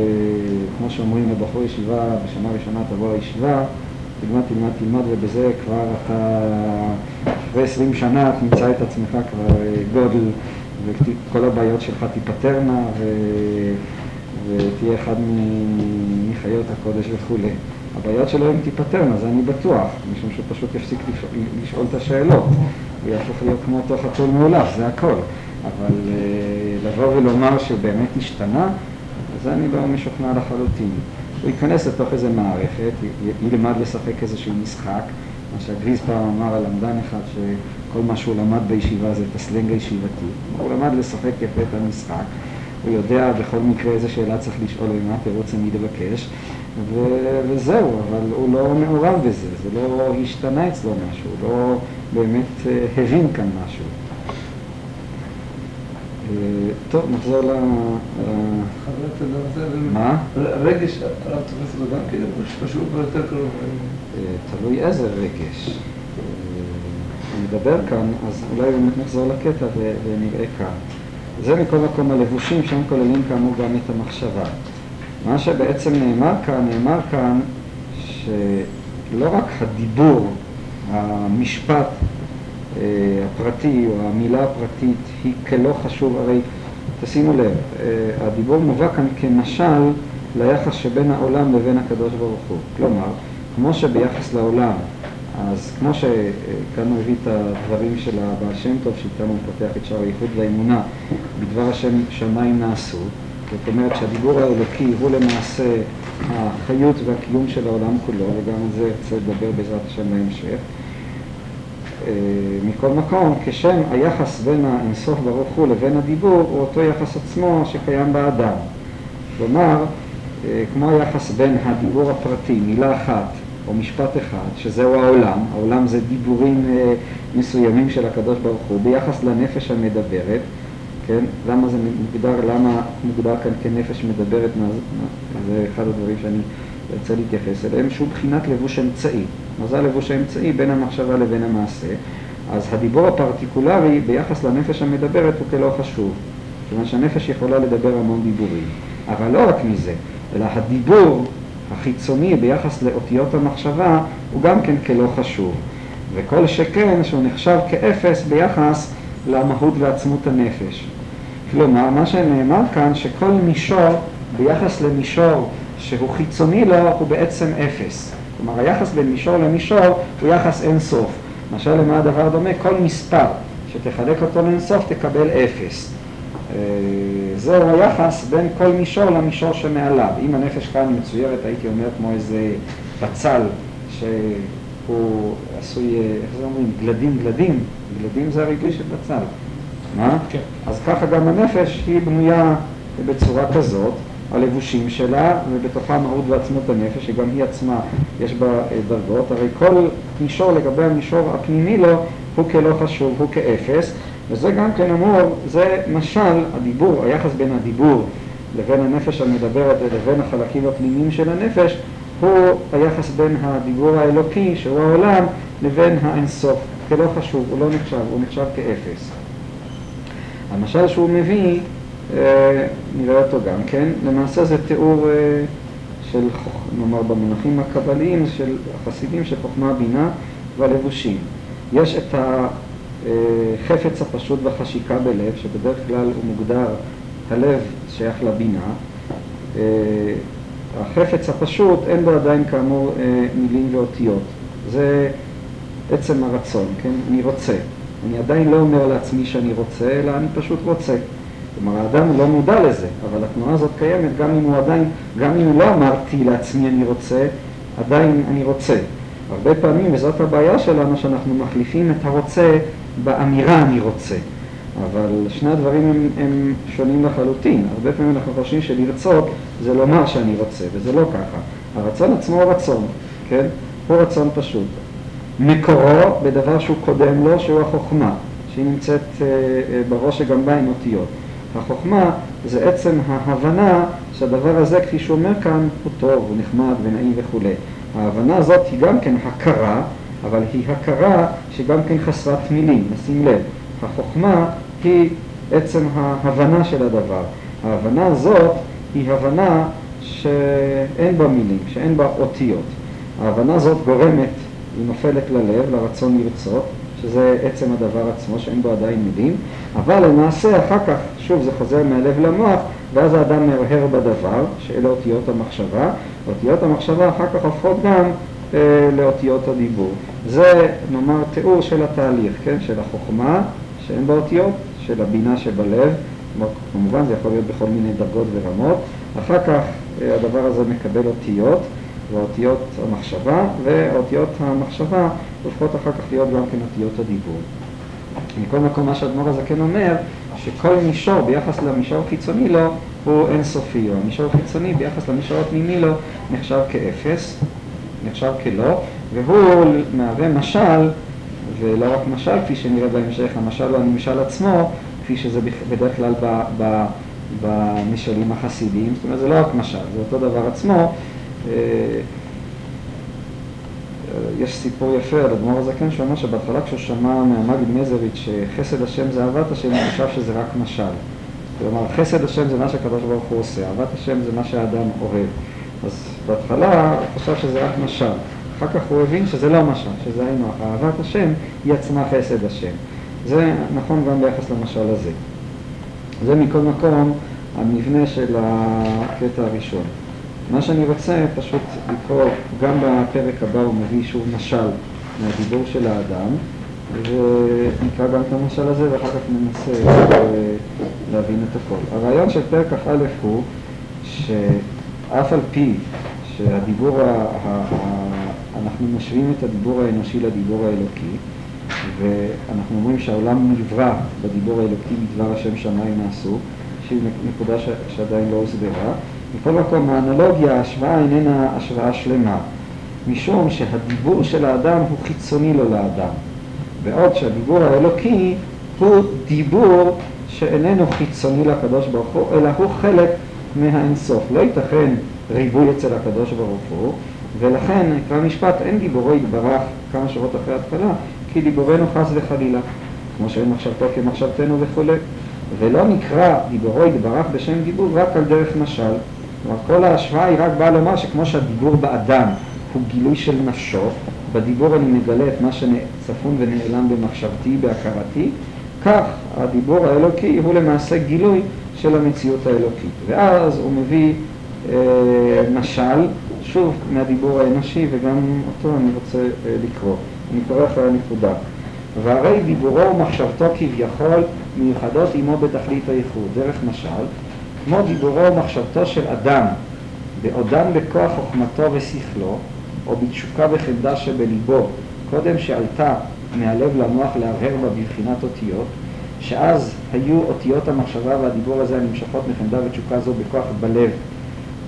כמו שאומרים לבחור ישיבה, בשנה ראשונה תבוא לישיבה, תלמד, תלמד, תלמד, ובזה כבר אתה, אחרי עשרים שנה תמצא את עצמך כבר גודל, וכל הבעיות שלך תיפתרנה, ו... ותהיה אחד מחיות הקודש וכולי. הבעיות שלו הן תיפתרנה, זה אני בטוח, משום שהוא פשוט יפסיק לשאול את השאלות, הוא יהפוך להיות כמו אותו חתול מאולף, זה הכל. אבל לבוא ולומר שהוא באמת השתנה, זה אני לא משוכנע לחלוטין. הוא ייכנס לתוך איזה מערכת, ילמד לשחק איזשהו משחק, מה שהגריז פעם אמר על למדן אחד, שכל מה שהוא למד בישיבה זה את הסלנג הישיבתי. הוא למד לשחק יפה את המשחק, הוא יודע בכל מקרה איזה שאלה צריך לשאול ומה התירוץ לבקש, ו- וזהו, אבל הוא לא מעורב בזה, זה לא השתנה אצלו משהו, הוא לא באמת הבין כאן משהו. טוב, נחזור ל... מה? רגש, הרב תופס לו גם כן, פשוט ביותר קרוב. תלוי איזה רגש. אני מדבר כאן, אז אולי באמת נחזור לקטע ונראה כאן. זה מכל מקום הלבושים שהם כוללים כאמור גם את המחשבה. מה שבעצם נאמר כאן, נאמר כאן שלא רק הדיבור, המשפט הפרטי או המילה הפרטית היא כלא חשוב, הרי תשימו לב, הדיבור מובא כאן כמשל ליחס שבין העולם לבין הקדוש ברוך הוא. כלומר, כמו שביחס לעולם, אז כמו שכאן הוא הביא את הדברים של הבעל שם טוב, שאיתם הוא פותח את שער הייחוד והאמונה, בדבר השם שמיים נעשו, זאת אומרת שהדיבור האלוקי הוא למעשה החיות והקיום של העולם כולו, וגם על זה ארצה לדבר בעזרת השם בהמשך. מכל מקום, כשם היחס בין האינסוף ברוך הוא לבין הדיבור הוא אותו יחס עצמו שקיים באדם. כלומר, כמו היחס בין הדיבור הפרטי, מילה אחת או משפט אחד, שזהו העולם, העולם זה דיבורים מסוימים של הקדוש ברוך הוא, ביחס לנפש המדברת, כן? למה זה מוגדר, למה מוגדר כאן כנפש מדברת, זה אחד הדברים שאני רוצה להתייחס אליהם, שהוא בחינת לבוש אמצעי. מה זה הלבוש האמצעי בין המחשבה לבין המעשה? אז הדיבור הפרטיקולרי ביחס לנפש המדברת הוא כלא חשוב. כיוון שהנפש יכולה לדבר המון דיבורים. אבל לא רק מזה, אלא הדיבור החיצוני ביחס לאותיות המחשבה הוא גם כן כלא חשוב. וכל שכן שהוא נחשב כאפס ביחס למהות ועצמות הנפש. כלומר, מה שנאמר כאן, שכל מישור ביחס למישור שהוא חיצוני לו, הוא בעצם אפס. כלומר, היחס בין מישור למישור הוא יחס אינסוף. למשל, למה הדבר דומה? כל מספר שתחלק אותו לאינסוף תקבל אפס. אה, זהו היחס בין כל מישור למישור שמעליו. אם הנפש כאן מצוירת, הייתי אומר, כמו איזה בצל שהוא עשוי, איך זה אומרים, גלדים גלדים, גלדים זה הריבוי של בצל. מה? כן. אז ככה גם הנפש היא בנויה בצורה כזאת, הלבושים שלה, ובתוכה מהות ועצמות הנפש, שגם היא עצמה יש בה אה, דרגות. הרי כל מישור לגבי המישור הפנימי לו הוא כלא חשוב, הוא כאפס, וזה גם כן אמור, זה משל, הדיבור, היחס בין הדיבור לבין הנפש המדברת ולבין החלקים הפנימיים של הנפש, הוא היחס בין הדיבור האלוקי, שהוא העולם, לבין האינסוף. כלא חשוב, הוא לא נחשב, הוא נחשב כאפס. המשל שהוא מביא, אה, נראה אותו גם כן, למעשה זה תיאור אה, של, נאמר במונחים הקבליים של החסידים של חוכמה, בינה והלבושים. יש את החפץ הפשוט והחשיקה בלב, שבדרך כלל הוא מוגדר, הלב שייך לבינה. אה, החפץ הפשוט, אין בו עדיין כאמור מילים ואותיות. זה עצם הרצון, כן? אני רוצה. אני עדיין לא אומר לעצמי שאני רוצה, אלא אני פשוט רוצה. כלומר, האדם לא מודע לזה, אבל התנועה הזאת קיימת גם אם הוא עדיין, גם אם לא אמרתי לעצמי אני רוצה, עדיין אני רוצה. הרבה פעמים, וזאת הבעיה שלנו, שאנחנו מחליפים את הרוצה באמירה אני רוצה. אבל שני הדברים הם, הם שונים לחלוטין. הרבה פעמים אנחנו חושבים שלרצות זה לומר שאני רוצה, וזה לא ככה. הרצון עצמו הוא רצון, כן? הוא רצון פשוט. מקורו בדבר שהוא קודם לו, שהוא החוכמה, שהיא נמצאת אה, אה, בראש שגם בה עם אותיות. החוכמה זה עצם ההבנה שהדבר הזה, כפי שהוא אומר כאן, הוא טוב, הוא נחמד ונעים וכולי. ההבנה הזאת היא גם כן הכרה, אבל היא הכרה שגם כן חסרת מילים, נשים לב. החוכמה היא עצם ההבנה של הדבר. ההבנה הזאת היא הבנה שאין בה מילים, שאין בה אותיות. ההבנה הזאת גורמת היא נופלת ללב, לרצון לרצות, שזה עצם הדבר עצמו, שאין בו עדיין מילים, אבל למעשה אחר כך, שוב זה חוזר מהלב למוח, ואז האדם מהרהר בדבר, שאלה אותיות המחשבה, אותיות המחשבה אחר כך הופכות גם אה, לאותיות הדיבור. זה נאמר תיאור של התהליך, כן? של החוכמה, שאין בה אותיות, של הבינה שבלב, כמובן זה יכול להיות בכל מיני דרגות ורמות, אחר כך אה, הדבר הזה מקבל אותיות, ואותיות המחשבה, ואותיות המחשבה הופכות אחר כך להיות גם כן אותיות הדיבור. מכל מקום מה שהאדמו"ר הזה כן אומר, שכל מישור ביחס למישור חיצוני לו הוא אינסופי, או המישור החיצוני ביחס למישור הפנימי לו נחשב כאפס, נחשב כלא, והוא מהווה משל, ולא רק משל כפי שנראה בהמשך, המשל הוא הנמשל עצמו, כפי שזה בדרך כלל במשלים החסידיים, זאת אומרת זה לא רק משל, זה אותו דבר עצמו, יש סיפור יפה על אדמו"ר הזקן שאומר שבהתחלה כשהוא שמע מהמגיד מזריץ' שחסד השם זה אהבת השם, הוא חשב שזה רק משל. כלומר, חסד השם זה מה שהקדוש ברוך הוא עושה, אהבת השם זה מה שהאדם אוהב. אז בהתחלה הוא חשב שזה רק משל. אחר כך הוא הבין שזה לא משל, שזה היינו אהבת השם היא עצמה חסד השם. זה נכון גם ביחס למשל הזה. זה מכל מקום המבנה של הקטע הראשון. מה שאני רוצה פשוט לקרוא, גם בפרק הבא הוא מביא שוב משל מהדיבור של האדם, ונקרא גם את המשל הזה ואחר כך ננסה להבין את הכל. הרעיון של פרק כ"א הוא שאף על פי שהדיבור, ה, ה, ה, אנחנו משווים את הדיבור האנושי לדיבור האלוקי, ואנחנו אומרים שהעולם נברא בדיבור האלוקי בדבר השם שמיים נעשו, שהיא נקודה שעדיין לא הוסברה. מכל מקום, האנלוגיה, ההשוואה איננה השוואה שלמה, משום שהדיבור של האדם הוא חיצוני לו לאדם, בעוד שהדיבור האלוקי הוא דיבור שאיננו חיצוני לקדוש ברוך הוא, אלא הוא חלק מהאינסוף. לא ייתכן ריבוי אצל הקדוש ברוך הוא, ולכן נקרא משפט, אין דיבורו יתברך כמה שורות אחרי ההתחלה, כי דיבורנו חס וחלילה, כמו שאין מחשבתו כמחשבתנו וכולי. ולא נקרא דיבורו יתברך בשם דיבור רק על דרך משל. כלומר, כל ההשוואה היא רק באה לומר שכמו שהדיבור באדם הוא גילוי של נפשו, בדיבור אני מגלה את מה שצפון ונעלם במחשבתי, בהכרתי, כך הדיבור האלוקי הוא למעשה גילוי של המציאות האלוקית. ואז הוא מביא אה, משל, שוב, מהדיבור האנושי, וגם אותו אני רוצה אה, לקרוא. אני קורא אחרי הנקודה. והרי דיבורו ומחשבתו כביכול מיוחדות עמו בתכלית הייחוד, דרך משל, כמו דיבורו ומחשבתו של אדם, בעודם בכוח חוכמתו ושכלו, או בתשוקה וחמדה שבליבו, קודם שעלתה מהלב למוח להרהר בה בבחינת אותיות, שאז היו אותיות המחשבה והדיבור הזה הנמשכות מחמדה ותשוקה זו בכוח בלב,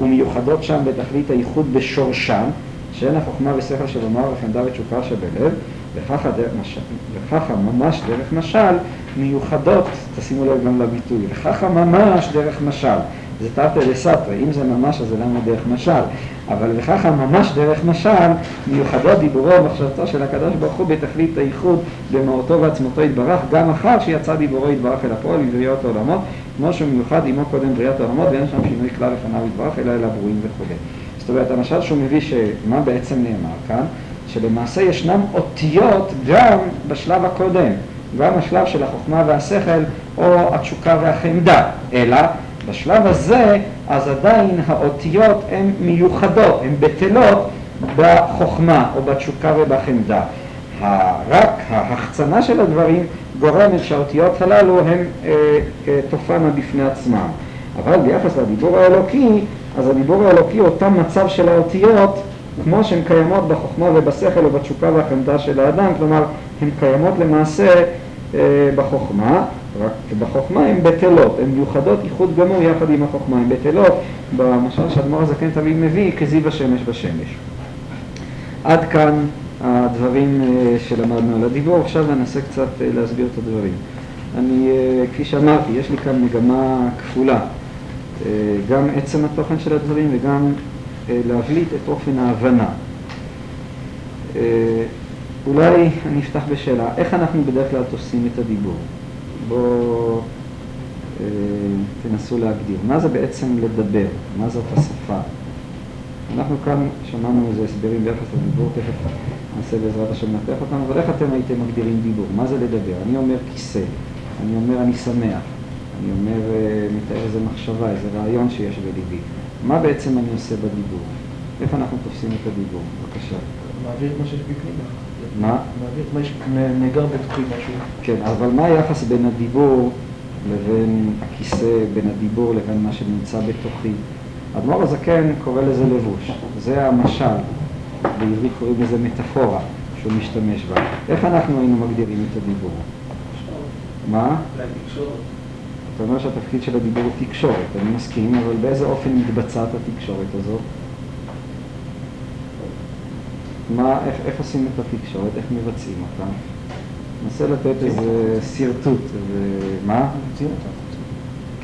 ומיוחדות שם בתכלית הייחוד בשורשם, שאין החוכמה ושכל של המוח וחמדה ותשוקה שבלב, וככה, דרך משל, וככה ממש דרך משל מיוחדות, תשימו לב גם לביטוי, וככה ממש דרך משל. זה תרתי דסתרי, אם זה ממש אז זה למה דרך משל, אבל וככה ממש דרך משל מיוחדות דיבורו ומחשבתו של הקדוש ברוך הוא בתכלית הייחוד במהותו ועצמותו יתברך, גם אחר שיצא דיבורו יתברך אל הפועל בבריאות העולמות, כמו שהוא מיוחד עמו קודם בריאת העולמות ואין שם שינוי כלל לפניו יתברך אלא אל הברואים וכו'. זאת אומרת, המשל שהוא מביא שמה בעצם נאמר כאן, שלמעשה ישנם אותיות גם בשלב הקודם, גם השלב של החוכמה והשכל או התשוקה והחמדה, אלא בשלב הזה, אז עדיין האותיות הן מיוחדות, הן בטלות בחוכמה או בתשוקה ובחמדה. רק ההחצנה של הדברים גורמת שהאותיות הללו הן אה, אה, תופענה בפני עצמן. אבל ביחס לדיבור האלוקי, אז הדיבור האלוקי, אותם מצב של האותיות, כמו שהן קיימות בחוכמה ובשכל ובתשוקה והחמדה של האדם, כלומר, הן קיימות למעשה אה, בחוכמה, רק בחוכמה הן בטלות, הן מיוחדות ייחוד גמור יחד עם החוכמה, הן בטלות, במשל שאדמו"ר הזקן תמיד מביא, כזיו השמש בשמש. עד כאן הדברים אה, שלמדנו על הדיבור, עכשיו ננסה קצת אה, להסביר את הדברים. אני, אה, כפי שאמרתי, יש לי כאן מגמה כפולה, גם עצם התוכן של הדברים וגם להבליט את אופן ההבנה. אולי אני אפתח בשאלה, איך אנחנו בדרך כלל תופסים את הדיבור? בואו אה, תנסו להגדיר. מה זה בעצם לדבר? מה זאת השפה? אנחנו כאן שמענו איזה הסברים ביחס לדיבור, תכף נעשה בעזרת השם לנתח אותם, אבל איך אתם הייתם מגדירים דיבור? מה זה לדבר? אני אומר כיסא, אני אומר אני שמח, אני אומר, אה, מתאר איזה מחשבה, איזה רעיון שיש בליבי. מה בעצם אני עושה בדיבור? איך אנחנו תופסים את הדיבור? בבקשה. מעביר את מה שיש בפנים. מה? נאגר בתוכי משהו. כן, אבל מה היחס בין הדיבור לבין הכיסא, בין הדיבור לבין מה שנמצא בתוכי? אדמו"ר הזקן קורא לזה לבוש, זה המשל, בעברית קוראים לזה מטאפורה שהוא משתמש בה. איך אנחנו היינו מגדירים את הדיבור? מה? אתה אומר שהתפקיד של הדיבור הוא תקשורת, אני מסכים, אבל באיזה אופן מתבצעת התקשורת הזאת? מה, איך, איך עושים את התקשורת, איך מבצעים אותה. ננסה לתת איזה שרטוט, מה?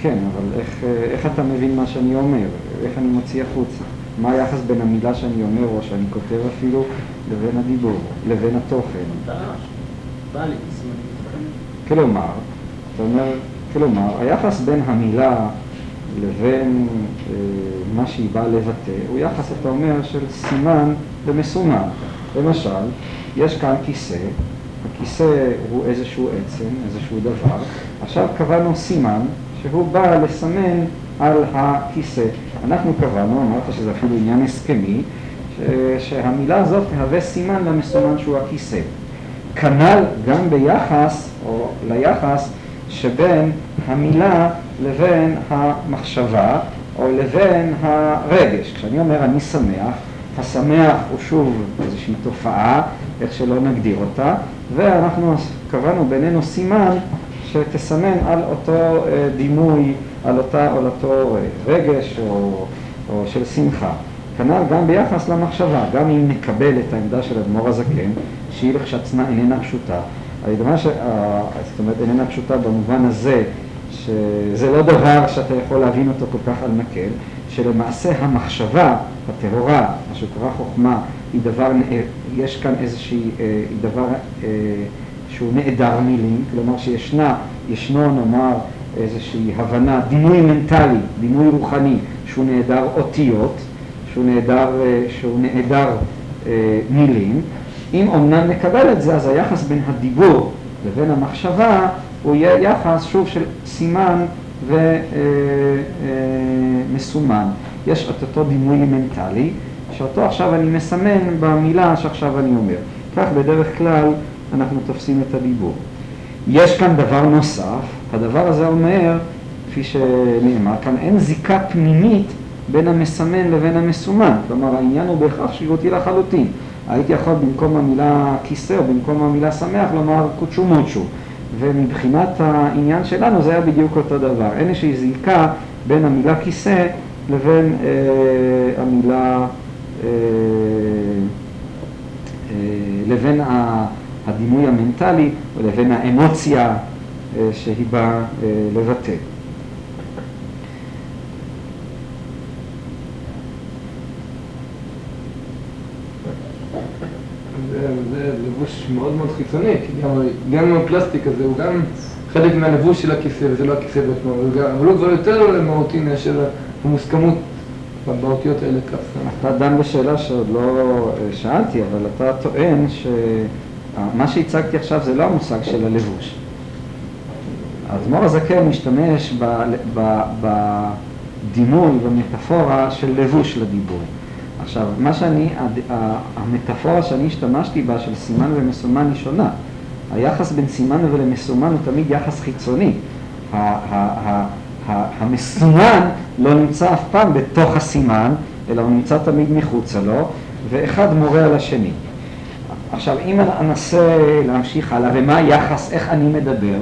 כן, אבל איך, איך אתה מבין מה שאני אומר? איך אני מוציא החוצה? מה היחס בין המילה שאני אומר או שאני כותב אפילו לבין הדיבור, לבין התוכן? כלומר, אתה אומר, כלומר, היחס בין המילה לבין אה, מה שהיא באה לבטא הוא יחס, אתה אומר, של סימן ומסומן. למשל, יש כאן כיסא, הכיסא הוא איזשהו עצם, איזשהו דבר, עכשיו קבענו סימן שהוא בא לסמן על הכיסא. אנחנו קבענו, אמרת שזה אפילו עניין הסכמי, ש... שהמילה הזאת תהווה סימן למסומן שהוא הכיסא. כנ"ל גם ביחס, או ליחס, שבין המילה לבין המחשבה, או לבין הרגש. כשאני אומר אני שמח, השמח הוא שוב איזושהי תופעה, איך שלא נגדיר אותה, ואנחנו קבענו בינינו סימן שתסמן על אותו אה, דימוי, על, אותה, על אותו אה, רגש או, או של שמחה. כנ"ל גם ביחס למחשבה, גם אם נקבל את העמדה של אדמו"ר הזקן, שהיא לכשעצמה איננה פשוטה, ש... זאת אומרת איננה פשוטה במובן הזה שזה לא דבר שאתה יכול להבין אותו כל כך על מקל, שלמעשה המחשבה הטהורה, מה שקורה חוכמה, היא דבר, יש כאן איזושהי, אה, היא דבר אה, שהוא נעדר מילים, כלומר שישנה, ישנו נאמר איזושהי הבנה, דימוי מנטלי, דימוי רוחני, שהוא נעדר אותיות, שהוא נעדר, אה, שהוא נעדר מילים, אם אומנם נקבל את זה, אז היחס בין הדיבור לבין המחשבה הוא יהיה יחס, שוב, של סימן ומסומן. יש את אותו דימוי מנטלי, שאותו עכשיו אני מסמן במילה שעכשיו אני אומר. כך בדרך כלל אנחנו תופסים את הדיבור. יש כאן דבר נוסף, הדבר הזה אומר, כפי שנאמר כאן, אין זיקה פנימית בין המסמן לבין המסומן. כלומר, העניין הוא בהכרח שרירותי לחלוטין. הייתי יכול במקום המילה כיסא או במקום המילה שמח לומר קוצ'ו מוצ'ו. ומבחינת העניין שלנו זה היה בדיוק אותו דבר. אין איזושהי זיקה בין המילה כיסא לבין אה, המילה, אה, אה, לבין הדימוי המנטלי או לבין האמוציה אה, שהיא באה אה, לבטא. זה לבוש מאוד מאוד חיצוני, כי גם, גם הפלסטיק הזה הוא גם חלק מהלבוש של הכיסא, וזה לא הכיסא בעצמו, אבל הוא כבר יותר מהותי מאשר המוסכמות באותיות האלה ככה. אתה דן בשאלה שעוד לא אה, שאלתי, אבל אתה טוען שמה שהצגתי עכשיו זה לא המושג של הלבוש. אז מור הזקן משתמש בדימוי, במטאפורה של לבוש לדיבור. עכשיו, מה שאני, המטאפורה שאני השתמשתי בה של סימן ומסומן היא שונה. היחס בין סימן ולמסומן הוא תמיד יחס חיצוני. המסומן לא נמצא אף פעם בתוך הסימן, אלא הוא נמצא תמיד מחוצה לו, ואחד מורה על השני. עכשיו, אם אנסה להמשיך הלאה, ומה היחס, איך אני מדבר,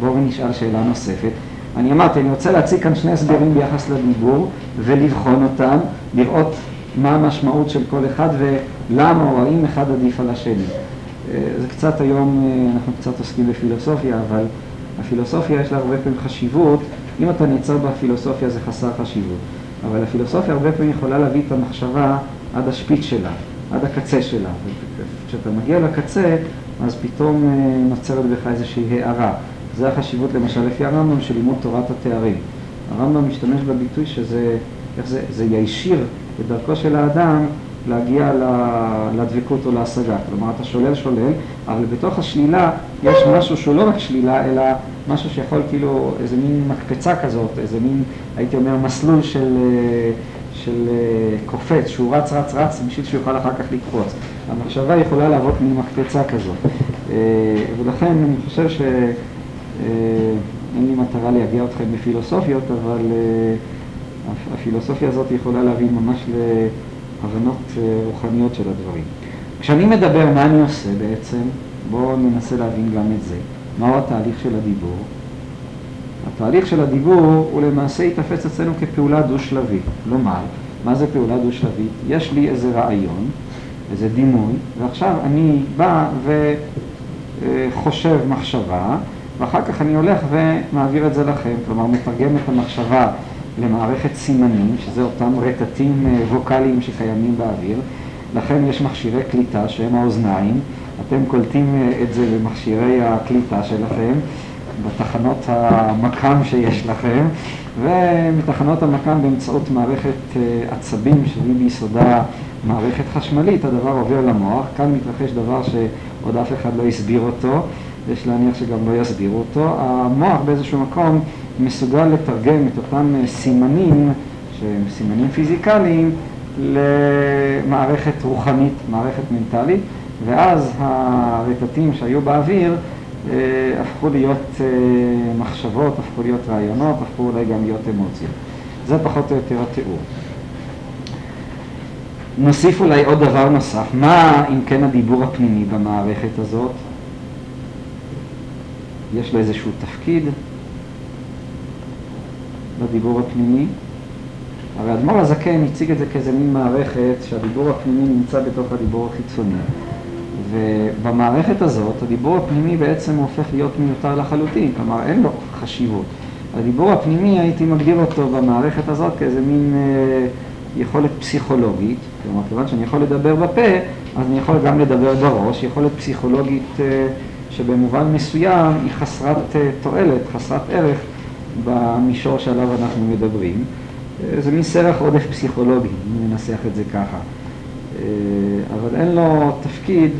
בואו נשאל שאלה נוספת. אני אמרתי, אני רוצה להציג כאן שני הסברים ביחס לדיבור, ולבחון אותם, לראות מה המשמעות של כל אחד ולמה או האם אחד עדיף על השני. אה, זה קצת היום, אה, אנחנו קצת עוסקים בפילוסופיה, אבל הפילוסופיה יש לה הרבה פעמים חשיבות. אם אתה נעצר בפילוסופיה זה חסר חשיבות. אבל הפילוסופיה הרבה פעמים יכולה להביא את המחשבה עד השפיץ שלה, עד הקצה שלה. כשאתה מגיע לקצה, אז פתאום אה, נוצרת בך איזושהי הערה. זה החשיבות למשל לפי הרמב"ם של לימוד תורת התארים. הרמב"ם משתמש בביטוי שזה, איך זה, זה ישיר את דרכו של האדם להגיע לדבקות או להשגה. כלומר, אתה שולל שולל, אבל בתוך השלילה יש משהו שהוא לא רק שלילה, אלא משהו שיכול כאילו, איזה מין מקפצה כזאת, איזה מין, הייתי אומר, מסלול של, של קופץ, שהוא רץ, רץ, רץ, בשביל שהוא יוכל אחר כך לקפוץ. המחשבה יכולה להוות מין מקפצה כזאת. ולכן אני חושב שאין לי מטרה להגיע אתכם בפילוסופיות, אבל הפילוסופיה הזאת יכולה להביא ממש להבנות אה, רוחניות של הדברים. כשאני מדבר מה אני עושה בעצם, בואו ננסה להבין גם את זה. מהו התהליך של הדיבור? התהליך של הדיבור הוא למעשה ייתפס אצלנו כפעולה דו-שלבית. כלומר, מה זה פעולה דו-שלבית? יש לי איזה רעיון, איזה דימוי, ועכשיו אני בא וחושב מחשבה, ואחר כך אני הולך ומעביר את זה לכם, כלומר מתרגם את המחשבה למערכת סימנים, שזה אותם רטטים אה, ווקאליים שקיימים באוויר. לכן יש מכשירי קליטה שהם האוזניים, אתם קולטים אה, את זה במכשירי הקליטה שלכם, בתחנות המקם שיש לכם, ומתחנות המקם באמצעות מערכת אה, עצבים שהיא ביסודה מערכת חשמלית, הדבר עובר למוח, כאן מתרחש דבר שעוד אף אחד לא הסביר אותו, יש להניח שגם לא יסבירו אותו, המוח באיזשהו מקום מסוגל לתרגם את אותם אה, סימנים, שהם סימנים פיזיקליים, למערכת רוחנית, מערכת מנטלית, ואז הרטטים שהיו באוויר אה, הפכו להיות אה, מחשבות, הפכו להיות רעיונות, הפכו אולי גם להיות אמוציות. זה פחות או יותר התיאור. נוסיף אולי עוד דבר נוסף, מה אם כן הדיבור הפנימי במערכת הזאת? יש לו איזשהו תפקיד, בדיבור הפנימי. הרי אדמו"ר הזקן הציג את זה כאיזה מין מערכת שהדיבור הפנימי נמצא בתוך הדיבור החיצוני. ובמערכת הזאת הדיבור הפנימי בעצם הופך להיות מיותר לחלוטין, כלומר אין לו חשיבות. הדיבור הפנימי הייתי מגדיר אותו במערכת הזאת כאיזה מין אה, יכולת פסיכולוגית, כלומר כיוון שאני יכול לדבר בפה, אז אני יכול גם לדבר בראש, יכולת פסיכולוגית אה, שבמובן מסוים היא חסרת אה, תועלת, חסרת ערך, במישור שעליו אנחנו מדברים. זה מין סרח עודף פסיכולוגי, אם ננסח את זה ככה. אבל אין לו תפקיד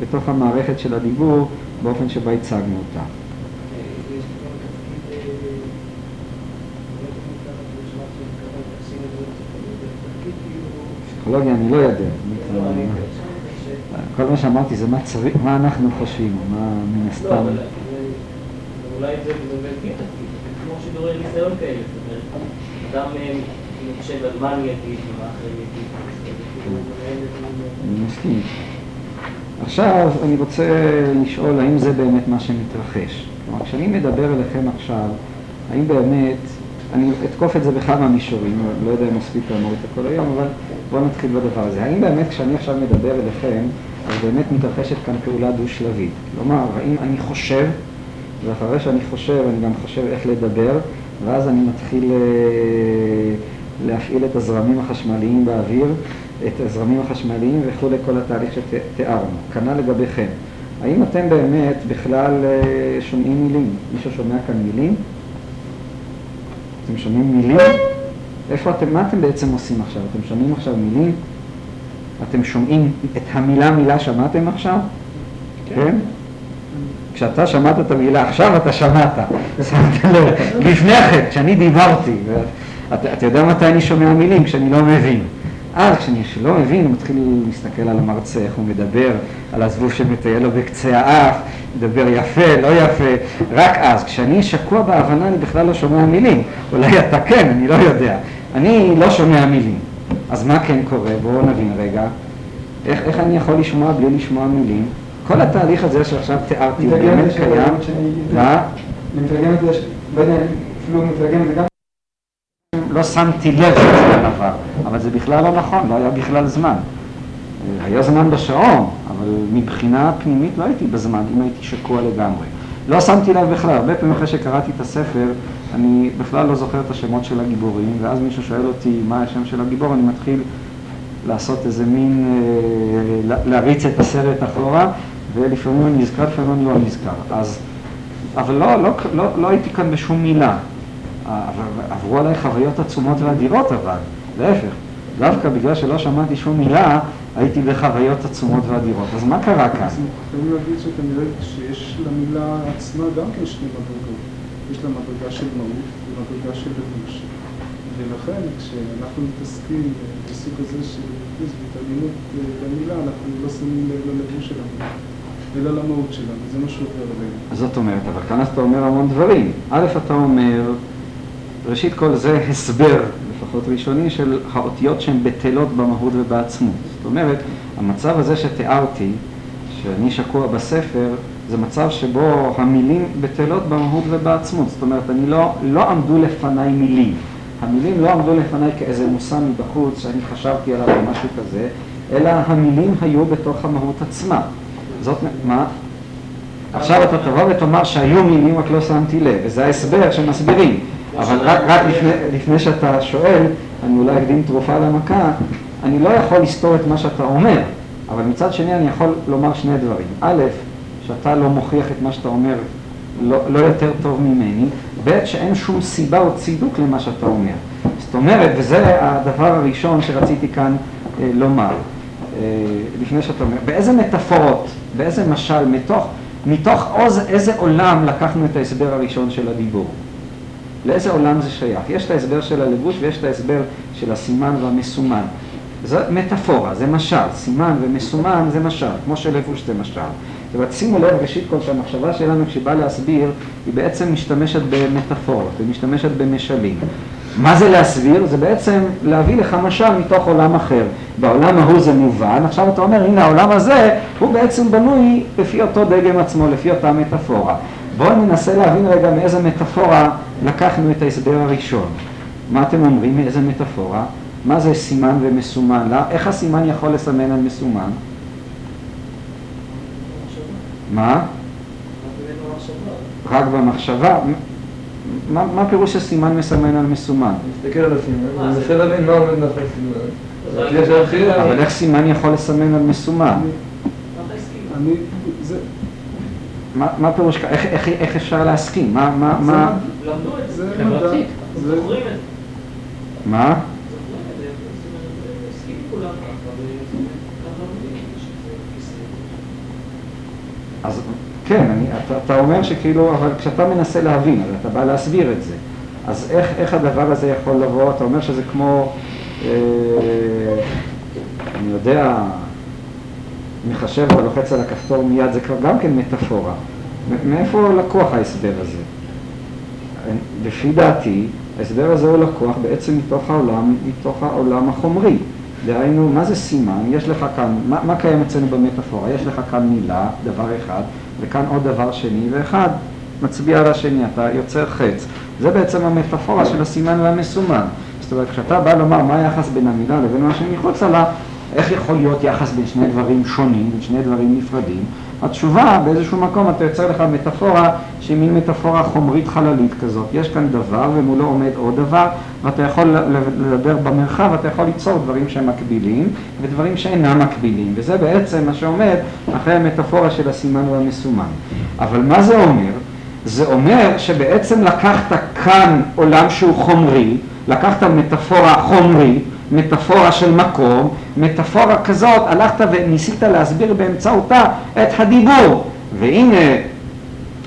בתוך המערכת של הדיבור באופן שבה הצגנו אותה. פסיכולוגיה אני לא יודע. כל מה שאמרתי זה מה, צריך, מה אנחנו חושבים, מה מן הסתם. לא, אולי זה באמת כן תפקיד, שידורי ניסיון כאלה, זאת אומרת, אדם אה, חושב על מה אני אגיד ומה אחרים יגידו. אני מסכים. עכשיו אני רוצה לשאול האם זה באמת מה שמתרחש. כלומר, כשאני מדבר אליכם עכשיו, האם באמת, אני אתקוף את זה בכמה מישורים, לא יודע אם מספיק לעמוד את הכל היום, אבל בואו נתחיל בדבר הזה. האם באמת כשאני עכשיו מדבר אליכם, אז באמת מתרחשת כאן פעולה דו-שלבית? כלומר, האם אני חושב, ואחרי שאני חושב, אני גם חושב איך לדבר, ואז אני מתחיל אה, להפעיל את הזרמים החשמליים באוויר, את הזרמים החשמליים וכו' לכל התהליך שתיארנו. כנ"ל לגביכם. האם אתם באמת בכלל אה, שומעים מילים? מישהו שומע כאן מילים? אתם שומעים מילים? איפה אתם, מה אתם בעצם עושים עכשיו? אתם שומעים עכשיו מילים? אתם שומעים את המילה מילה שמעתם עכשיו? כן? כן? כשאתה שמעת את המילה עכשיו אתה שמעת, שמת לב, לפני כן, כשאני דיברתי, אתה, יודע מתי אני שומע מילים? כשאני לא מבין. אז כשאני לא מבין, הוא מתחיל להסתכל על המרצה, איך הוא מדבר, על הזבוב שמטייל לו בקצה האף, מדבר יפה, לא יפה, רק אז. כשאני שקוע בהבנה אני בכלל לא שומע מילים. אולי אתה כן, אני לא יודע. אני לא שומע מילים. אז מה כן קורה? בואו נבין רגע. איך, איך אני יכול לשמוע בלי לשמוע מילים? כל התהליך הזה שעכשיו תיארתי הוא באמת קיים. מה? אני מתרגם את זה, לא יודע, אפילו מתרגם את זה גם לא שמתי לב שזה עבר, אבל זה בכלל לא נכון, לא היה בכלל זמן. היה זמן בשעון, אבל מבחינה פנימית לא הייתי בזמן, אם הייתי שקוע לגמרי. לא שמתי לב בכלל, הרבה פעמים אחרי שקראתי את הספר, אני בכלל לא זוכר את השמות של הגיבורים, ואז מישהו שואל אותי מה השם של הגיבור, אני מתחיל לעשות איזה מין, אה, להריץ את הסרט אחורה, ולפעמים אני נזכר, לפעמים אני לא נזכר. אז, אבל לא, לא, לא, לא הייתי כאן בשום מילה. עברו עליי חוויות עצומות ואדירות אבל, להפך, דווקא בגלל שלא שמעתי שום מילה, הייתי בחוויות עצומות ואדירות. אז מה קרה כאן? אז יכולים להגיד שכנראה שיש למילה עצמה גם כן שני מדרגות. יש לה מדרגה של מהות ומדרגה של לבוש. ולכן כשאנחנו מתעסקים בסוג הזה של ריכוז והתעניינות במילה, אנחנו לא שמים לב ללבוש של המילה. אלא למהות שלנו, זה מה שעובר עלינו. זאת אומרת, אבל כאן אתה אומר המון דברים. א', אתה אומר, ראשית כל זה הסבר, לפחות ראשוני, של האותיות שהן בטלות במהות ובעצמות. זאת אומרת, המצב הזה שתיארתי, שאני שקוע בספר, זה מצב שבו המילים בטלות במהות ובעצמות. זאת אומרת, אני לא, לא עמדו לפניי מילים. המילים לא עמדו לפניי כאיזה מושא מבחוץ שאני חשבתי עליו או משהו כזה, אלא המילים היו בתוך המהות עצמה. זאת, מה? עכשיו אתה תבוא ותאמר שהיו מילים רק לא שמתי לב, וזה ההסבר שמסבירים. אבל רק, רק לפני, לפני שאתה שואל, אני אולי אקדים תרופה למכה, אני לא יכול לסתור את מה שאתה אומר, אבל מצד שני אני יכול לומר שני דברים. א', שאתה לא מוכיח את מה שאתה אומר לא, לא יותר טוב ממני, ב', שאין שום סיבה או צידוק למה שאתה אומר. זאת אומרת, וזה הדבר הראשון שרציתי כאן אה, לומר, לפני שאתה אומר, באיזה מטאפורות, באיזה משל, מתוך, מתוך עוז, איזה עולם לקחנו את ההסבר הראשון של הדיבור. לאיזה עולם זה שייך? יש את ההסבר של הלבוש ויש את ההסבר של הסימן והמסומן. זו מטאפורה, זה משל, סימן ומסומן זה משל, כמו שלבוש זה משל. אומרת, שימו לב ראשית כל שהמחשבה שלנו כשהיא באה להסביר, היא בעצם משתמשת במטאפורות, היא משתמשת במשלים. מה זה להסביר? זה בעצם להביא לך משל מתוך עולם אחר. בעולם ההוא זה מובן, עכשיו אתה אומר, הנה העולם הזה, הוא בעצם בנוי לפי אותו דגם עצמו, לפי אותה מטאפורה. בואו ננסה להבין רגע מאיזה מטאפורה לקחנו את ההסבר הראשון. מה אתם אומרים? מאיזה מטאפורה? מה זה סימן ומסומן? לא? איך הסימן יכול לסמן על מסומן? מה? רק במחשבה? מה, מה פירוש שסימן מסמן על מסומן? מסתכל על הסימן, אני מנסה להבין מה עומד מאחורי סימן. אבל איך סימן יכול לסמן על מסומן? מה פירוש, איך אפשר להסכים? מה, מה, מה... למדו את זה, חברתית, זוכרים את זה. מה? זוכרים את זה, כולם. אז כן, אני, אתה, אתה אומר שכאילו, אבל כשאתה מנסה להבין, אז אתה בא להסביר את זה. אז איך, איך הדבר הזה יכול לבוא? אתה אומר שזה כמו, אה, אני יודע, מחשב ולוחץ על הכפתור מיד, זה כבר גם כן מטאפורה. מאיפה לקוח ההסבר הזה? לפי דעתי, ההסבר הזה הוא לקוח בעצם מתוך העולם, מתוך העולם החומרי. דהיינו, מה זה סימן? יש לך כאן, מה, מה קיים אצלנו במטאפורה? יש לך כאן מילה, דבר אחד, וכאן עוד דבר שני, ואחד מצביע על השני, אתה יוצר חץ. זה בעצם המטאפורה של הסימן והמסומן. זאת אומרת, כשאתה בא לומר מה היחס בין המילה לבין מה שמחוץ לה, איך יכול להיות יחס בין שני דברים שונים, בין שני דברים נפרדים? התשובה, באיזשהו מקום אתה יוצר לך מטאפורה שהיא מין מטאפורה חומרית חללית כזאת. יש כאן דבר ומולו עומד עוד דבר, ואתה יכול לדבר במרחב, אתה יכול ליצור דברים שהם מקבילים ודברים שאינם מקבילים. וזה בעצם מה שעומד אחרי המטאפורה של הסימן והמסומן. אבל מה זה אומר? זה אומר שבעצם לקחת כאן עולם שהוא חומרי, לקחת מטאפורה חומרית, מטאפורה של מקום, מטאפורה כזאת, הלכת וניסית להסביר באמצעותה את הדיבור. והנה,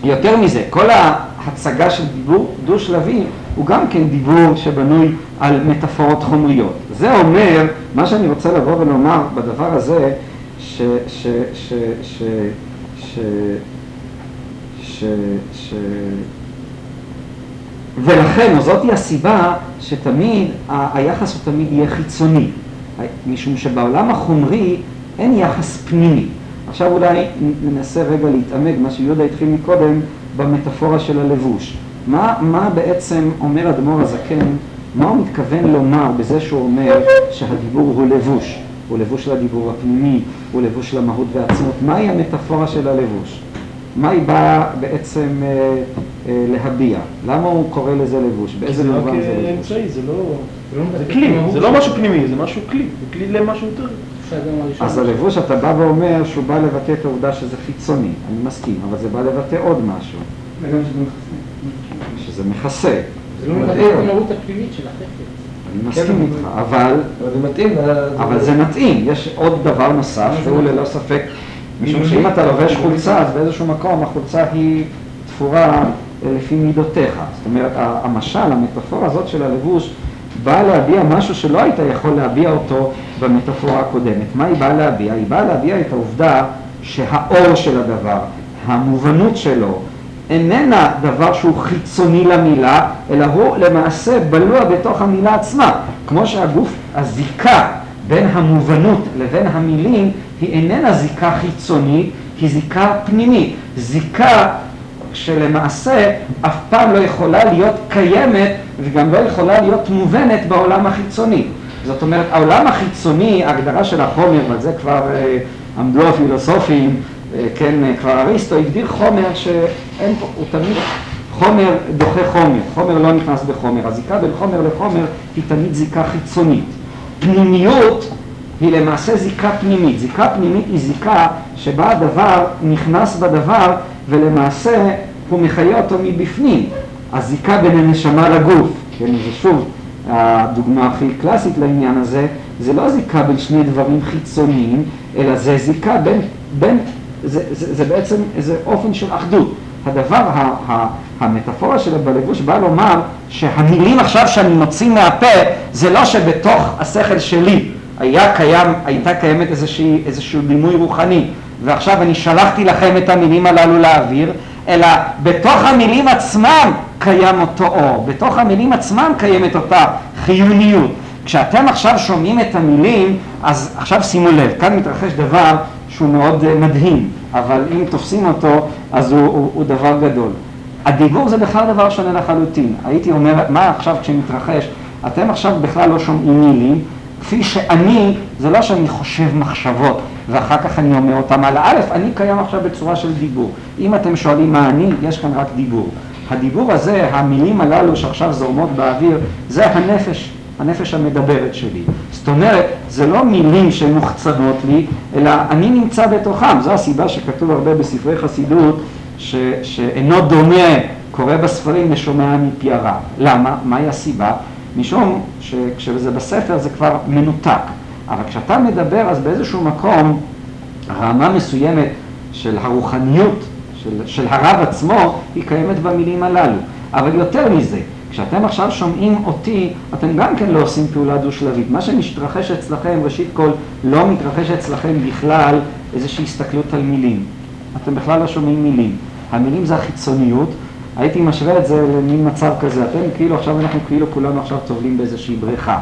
יותר מזה, כל ההצגה של דיבור דו-שלבי הוא גם כן דיבור שבנוי על מטאפורות חומריות. זה אומר, מה שאני רוצה לבוא ולומר בדבר הזה, ש... ש... ש... ש... ש... ש... ש... ולכן, או זאתי הסיבה שתמיד היחס הוא תמיד יהיה חיצוני, משום שבעולם החומרי אין יחס פנימי. עכשיו אולי ננסה רגע להתעמק, מה שיהודה התחיל מקודם, במטאפורה של הלבוש. מה, מה בעצם אומר אדמו"ר הזקן, מה הוא מתכוון לומר בזה שהוא אומר שהדיבור הוא לבוש? הוא לבוש לדיבור הפנימי, הוא לבוש למהות ועצמות. מהי המטאפורה של הלבוש? מה היא באה בעצם אה, אה, להביע? למה הוא קורא לזה לבוש? באיזה זה מובן זה לבוש? אמצעי, זה לא... זה כלי, זה לא משהו פנימי, זה משהו כלי, זה כלי למשהו יותר. אז הלבוש, אתה בא ואומר שהוא בא לבטא את העובדה שזה חיצוני, אני מסכים, אבל זה בא לבטא עוד משהו, וגם שזה מכסה. שזה מכסה. זה לא מבטא את המהות הפנימית של החפץ. אני מסכים איתך, אבל, אבל זה מתאים. אבל זה מתאים. יש עוד דבר נוסף, שהוא ללא ספק, משום שאם אתה לובש חולצה, אז באיזשהו מקום החולצה היא תפורה אה, לפי מידותיך. זאת אומרת, המשל, המטאפורה הזאת של הלבוש, באה להביע משהו שלא היית יכול להביע אותו במטאפורה הקודמת. מה היא באה להביע? היא באה להביע את העובדה שהאור של הדבר, המובנות שלו, איננה דבר שהוא חיצוני למילה, אלא הוא למעשה בלוע בתוך המילה עצמה. כמו שהגוף, הזיקה בין המובנות לבין המילים היא איננה זיקה חיצונית, היא זיקה פנימית. זיקה שלמעשה אף פעם לא יכולה להיות קיימת וגם לא יכולה להיות מובנת בעולם החיצוני. זאת אומרת, העולם החיצוני, ההגדרה של החומר, ועל זה כבר אה, עמדו הפילוסופים, אה, כן, אה, כבר אריסטו הגדיר חומר שאין פה, הוא תמיד חומר דוחה חומר, חומר לא נכנס בחומר, הזיקה בין חומר לחומר היא תמיד זיקה חיצונית. פנימיות היא למעשה זיקה פנימית, זיקה פנימית היא זיקה שבה הדבר נכנס בדבר ולמעשה הוא מחיה אותו מבפנים, הזיקה בין הנשמה לגוף, כן, זה שוב הדוגמה הכי קלאסית לעניין הזה, זה לא זיקה בין שני דברים חיצוניים, אלא זה זיקה בין, בין זה, זה, זה בעצם איזה אופן של אחדות. הדבר, ה, ה, המטאפורה של בלבוש באה לומר שהמילים עכשיו שאני מוציא מהפה זה לא שבתוך השכל שלי היה קיים, הייתה קיימת איזושהי, איזשהו דימוי רוחני ועכשיו אני שלחתי לכם את המילים הללו לאוויר אלא בתוך המילים עצמם קיים אותו אור, בתוך המילים עצמם קיימת אותה חיוניות. כשאתם עכשיו שומעים את המילים, אז עכשיו שימו לב, כאן מתרחש דבר שהוא מאוד אה, מדהים, אבל אם תופסים אותו, אז הוא, הוא, הוא דבר גדול. הדיבור זה בכלל דבר שונה לחלוטין. הייתי אומר, מה עכשיו כשמתרחש? אתם עכשיו בכלל לא שומעים מילים, כפי שאני, זה לא שאני חושב מחשבות ואחר כך אני אומר אותם על האלף, אני קיים עכשיו בצורה של דיבור. אם אתם שואלים מה אני, יש כאן רק דיבור. הדיבור הזה, המילים הללו שעכשיו זורמות באוויר, זה הנפש, הנפש המדברת שלי. זאת אומרת, זה לא מילים שמוחצנות לי, אלא אני נמצא בתוכם. זו הסיבה שכתוב הרבה בספרי חסידות, ש, שאינו דומה, קורא בספרים לשומע מפי הרב. למה? מהי הסיבה? משום שכשזה בספר זה כבר מנותק. אבל כשאתה מדבר, אז באיזשהו מקום, רמה מסוימת של הרוחניות, של, של הרב עצמו, היא קיימת במילים הללו. אבל יותר מזה, כשאתם עכשיו שומעים אותי, אתם גם כן לא עושים פעולה דו-שלבית. מה שמתרחש אצלכם, ראשית כל, לא מתרחש אצלכם בכלל איזושהי הסתכלות על מילים. אתם בכלל לא שומעים מילים. המילים זה החיצוניות. הייתי משווה את זה למין מצב כזה. אתם כאילו, עכשיו אנחנו כאילו כולנו עכשיו טובלים באיזושהי בריכה.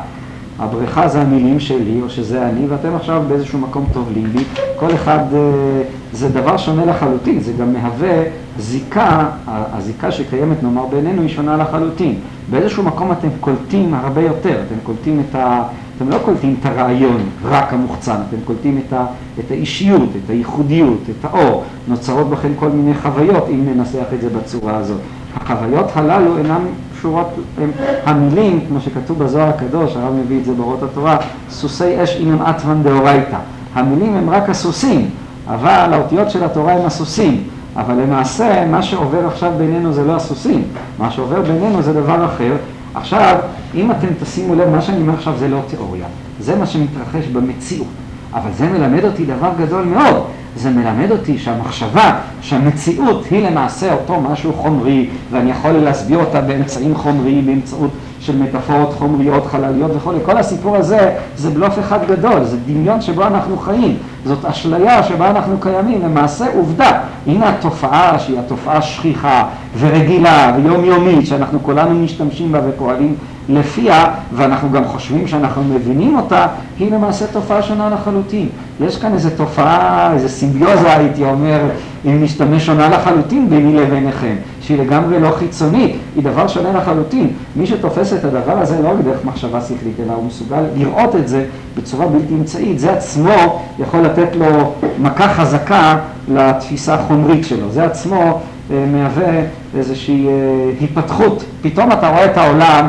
הבריכה זה המילים שלי, או שזה אני, ואתם עכשיו באיזשהו מקום טובלים בי. כל אחד, אה, זה דבר שונה לחלוטין, זה גם מהווה זיקה, הזיקה שקיימת נאמר בינינו היא שונה לחלוטין. באיזשהו מקום אתם קולטים הרבה יותר, אתם קולטים את ה... אתם לא קולטים את הרעיון רק המוחצן, אתם קולטים את, ה, את האישיות, את הייחודיות, את האור. נוצרות בכם כל מיני חוויות, אם ננסח את זה בצורה הזאת. החוויות הללו אינן קשורות, הם המילים, כמו שכתוב בזוהר הקדוש, הרב מביא את זה באורות התורה, סוסי אש אינם אטמן דאורייתא. המילים הם רק הסוסים, אבל האותיות של התורה הם הסוסים. אבל למעשה, מה שעובר עכשיו בינינו זה לא הסוסים, מה שעובר בינינו זה דבר אחר. עכשיו, אם אתם תשימו לב, מה שאני אומר עכשיו זה לא תיאוריה, זה מה שמתרחש במציאות. אבל זה מלמד אותי דבר גדול מאוד. זה מלמד אותי שהמחשבה, שהמציאות היא למעשה אותו משהו חומרי, ואני יכול להסביר אותה באמצעים חומריים, באמצעות של מטאפורות חומריות, חלליות וכולי. כל הסיפור הזה זה בלוף אחד גדול, זה דמיון שבו אנחנו חיים, זאת אשליה שבה אנחנו קיימים, למעשה עובדה. הנה התופעה שהיא התופעה שכיחה ורגילה ויומיומית, שאנחנו כולנו משתמשים בה ופועלים לפיה, ואנחנו גם חושבים שאנחנו מבינים אותה, היא למעשה תופעה שונה לחלוטין. יש כאן איזו תופעה, איזו סימביוזה, הייתי אומר, אם נשתמש שונה לחלוטין ביני לביניכם, שהיא לגמרי לא חיצונית, היא דבר שונה לחלוטין. מי שתופס את הדבר הזה לא רק דרך מחשבה שכלית, אלא הוא מסוגל לראות את זה בצורה בלתי אמצעית, זה עצמו יכול לתת לו מכה חזקה לתפיסה החומרית שלו. זה עצמו אה, מהווה איזושהי אה, התפתחות. פתאום אתה רואה את העולם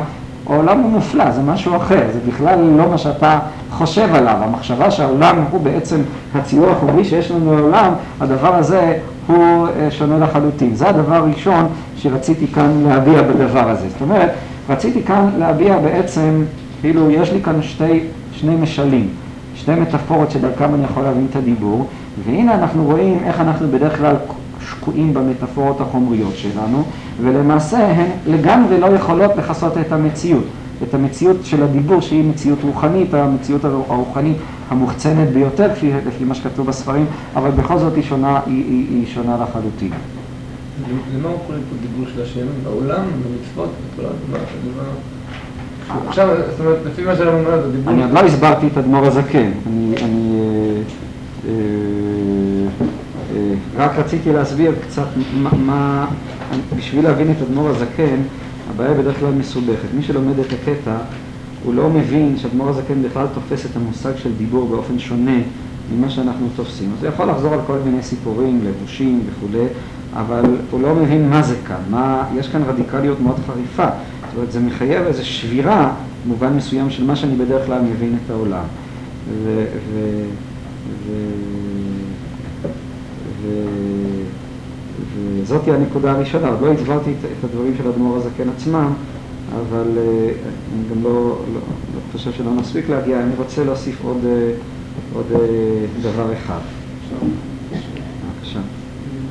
העולם הוא מופלא, זה משהו אחר, זה בכלל לא מה שאתה חושב עליו. המחשבה שהעולם הוא בעצם הציור החומרי שיש לנו לעולם, הדבר הזה הוא אה, שונה לחלוטין. זה הדבר הראשון שרציתי כאן להביע בדבר הזה. זאת אומרת, רציתי כאן להביע בעצם, כאילו יש לי כאן שתי, שני משלים, שתי מטאפורות שדרכם אני יכול להבין את הדיבור, והנה אנחנו רואים איך אנחנו בדרך כלל שקועים במטאפורות החומריות שלנו, ולמעשה הן לגמרי לא יכולות לכסות את המציאות. את המציאות של הדיבור שהיא מציאות רוחנית, המציאות הרוחנית המוחצנת ביותר, כפי, לפי מה שכתוב בספרים, אבל בכל זאת היא שונה, היא, היא, היא שונה לחלוטין. למה הוא קורא פה דיבור של השם? בעולם, במצוות, בתורה, עכשיו, זאת אומרת, לפי מה שאני אומר, זה דיבור... אני עוד לא הסברתי את אדמו"ר הזקן. אני... אני אה, אה, רק רציתי להסביר קצת מה, מה בשביל להבין את אדמו"ר הזקן, הבעיה בדרך כלל מסובכת. מי שלומד את הקטע, הוא לא מבין שאדמו"ר הזקן בכלל תופס את המושג של דיבור באופן שונה ממה שאנחנו תופסים. אז הוא יכול לחזור על כל מיני סיפורים, לבושים וכולי, אבל הוא לא מבין מה זה כאן, מה, יש כאן רדיקליות מאוד חריפה. זאת אומרת, זה מחייב איזו שבירה, במובן מסוים, של מה שאני בדרך כלל מבין את העולם. ו... ו, ו וזאת היא הנקודה הראשונה, עוד לא הסברתי את הדברים של אדמו"ר הזקן עצמם, אבל אה, אני גם לא, לא, לא חושב שלא נספיק להגיע, אני רוצה להוסיף עוד, אה, עוד אה, דבר אחד.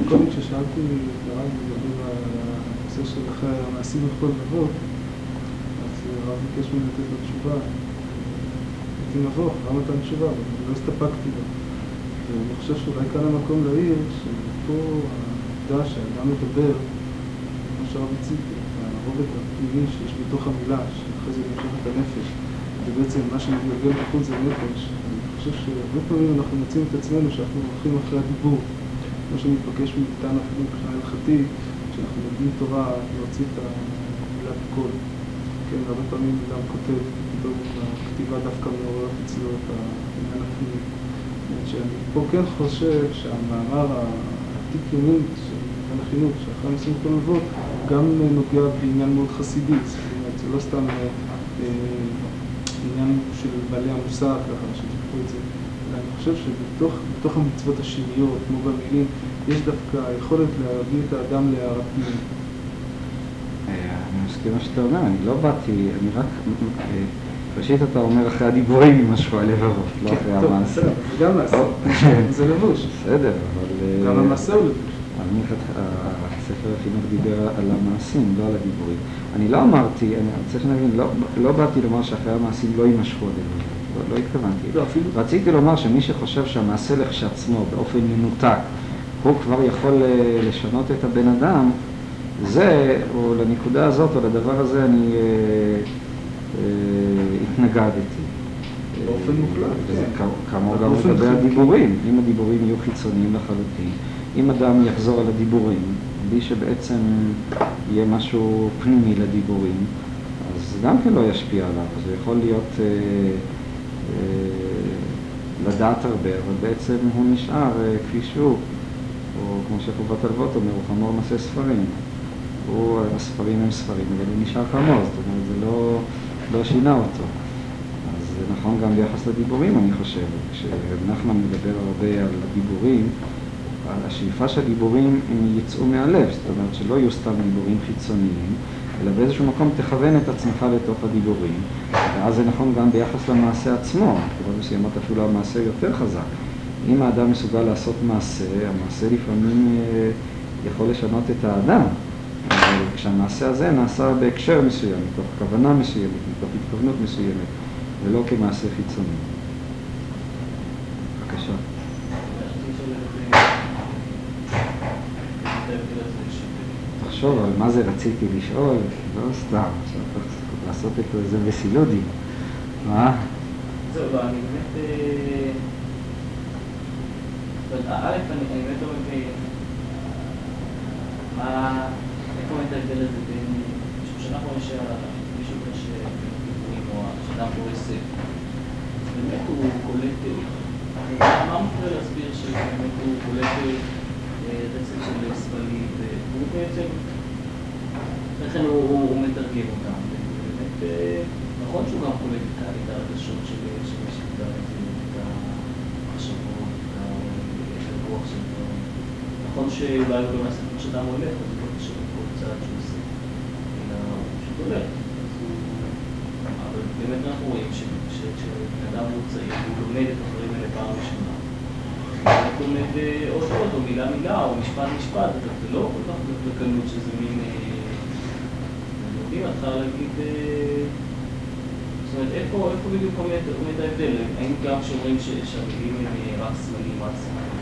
קודם כששאלתי את הרב לגבי הנושא של אחרי המעשים בכל לבוא, אז הרב ביקש ממני לתת לו תשובה. הייתי נבוך, למה נתן תשובה, אבל לא הסתפקתי בה. ואני חושב שאולי כאן המקום להעיר, שפה העובדה שהאדם מדבר, כמו שהרב הציג, הרובד הפנימי שיש בתוך המילה, שאחרי זה נמשך את הנפש, ובעצם מה שמתגלגל בחוץ זה נפש. אני חושב שהרבה פעמים אנחנו מוצאים את עצמנו שאנחנו הולכים אחרי הדיבור, כמו שמתבקש מאיתנו אפילו מבחינה הלכתית, כשאנחנו לומדים תורה, להוציא את המילת קול. כן, הרבה פעמים אדם כותב, פתאום הכתיבה דווקא מעוררת אצלו את העניין הפנימי. שאני פה כן חושב שהמאמר העתיק יומין של עניין החינוך, שאחרי ניסים כל אבות, גם נוגע בעניין מאוד חסידי, זאת אומרת, זה לא סתם אה, אה, עניין של בעלי המוסר, ככה שתיקחו את זה, אלא אני חושב שבתוך המצוות השניות, כמו במילים, יש דווקא יכולת להביא את האדם להערת פנים. אה, אני מסכים מה שאתה אומר, אני לא באתי, אני רק ראשית אתה אומר אחרי הדיבורים יימשכו הלבבות, לא אחרי טוב, המעשה. בסדר, זה גם מעשה. זה לבוש. בסדר, אבל... גם אה, המעשה הוא לבוש. אני חת- הספר החינוך דיבר על המעשים, לא על הדיבורים. אני לא אמרתי, אני רוצה שנבין, לא, לא באתי לומר שאחרי המעשים לא יימשכו הלבבות, לא, לא התכוונתי. לא, אפילו... רציתי לומר שמי שחושב שהמעשה לכשעצמו, באופן מנותק, הוא כבר יכול אה, לשנות את הבן אדם, זה, או לנקודה הזאת, או לדבר הזה, אני אה, אה, התנגדתי. באופן מוחלט, וזה כן. כ- כאמור גם לגבי. הדיבורים. אם הדיבורים יהיו חיצוניים לחלוטין, אם אדם יחזור על הדיבורים, בלי שבעצם יהיה משהו פנימי לדיבורים, אז גם כן לא ישפיע עליו. זה יכול להיות אה, אה, לדעת הרבה, אבל בעצם הוא נשאר אה, כפי שהוא. או כמו שחובת הלוות אומר, הוא חמור נושא ספרים. הוא, הספרים הם ספרים, אבל הוא נשאר חמור, זאת אומרת, זה לא, לא שינה אותו. אז זה נכון גם ביחס לדיבורים, אני חושב. כשנחמן מדבר הרבה על הדיבורים, השאיפה שהדיבורים יצאו מהלב, זאת אומרת שלא יהיו סתם דיבורים חיצוניים, אלא באיזשהו מקום תכוון את עצמך לתוך הדיבורים, ואז זה נכון גם ביחס למעשה עצמו, בנקודות מסוימות אפילו המעשה יותר חזק. אם האדם מסוגל לעשות מעשה, המעשה לפעמים אה, יכול לשנות את האדם, אבל כשהמעשה הזה נעשה בהקשר מסוים, מתוך כוונה מסוימת, מתוך התכוונות מסוימת, ולא כמעשה חיצוני. בבקשה. רציתי לשאול לגבי- את ההבדל הזה תחשוב על מה זה רציתי לשאול, לא סתם, עכשיו לעשות את זה בסילודים. מה? זהו, לא, אני באמת... אה, א', אני באמת לא מבין מה... איפה באמת ההבדל הזה בין... יש מישהו כזה שדיבורים או שאדם ספר, אז באמת הוא קולט... אה, מה מפריע להסביר שבאמת הוא קולט אה, רצף של סמלים, והוא בעצם... לכן הוא, מתרגם אותם. ובאמת, אה, נכון שהוא גם קולט את הרגשות של מי שכתב את את המחשבות, את הרוח של דברים. נכון שאולי הוא לא נעשה כמו שאדם הולך, אז הוא לא קשור לכל צעד שהוא עושה, אלא הוא פשוט הולך. אבל באמת אנחנו רואים ש- ש- כשבן אדם הוא צעיר, הוא לומד את הדברים האלה פעם ראשונה. לומד אה, עוד עוד, או מילה מילה, או משפט משפט, זה לא כל כך בקלות שזה מין... אה, יודעים, את צריכה להגיד... אה, זאת אומרת, איפה, בדיוק עומד, ההבדל? האם גם כשאומרים ש- שהמילים הם אה, רק סמלים, רק סמלים,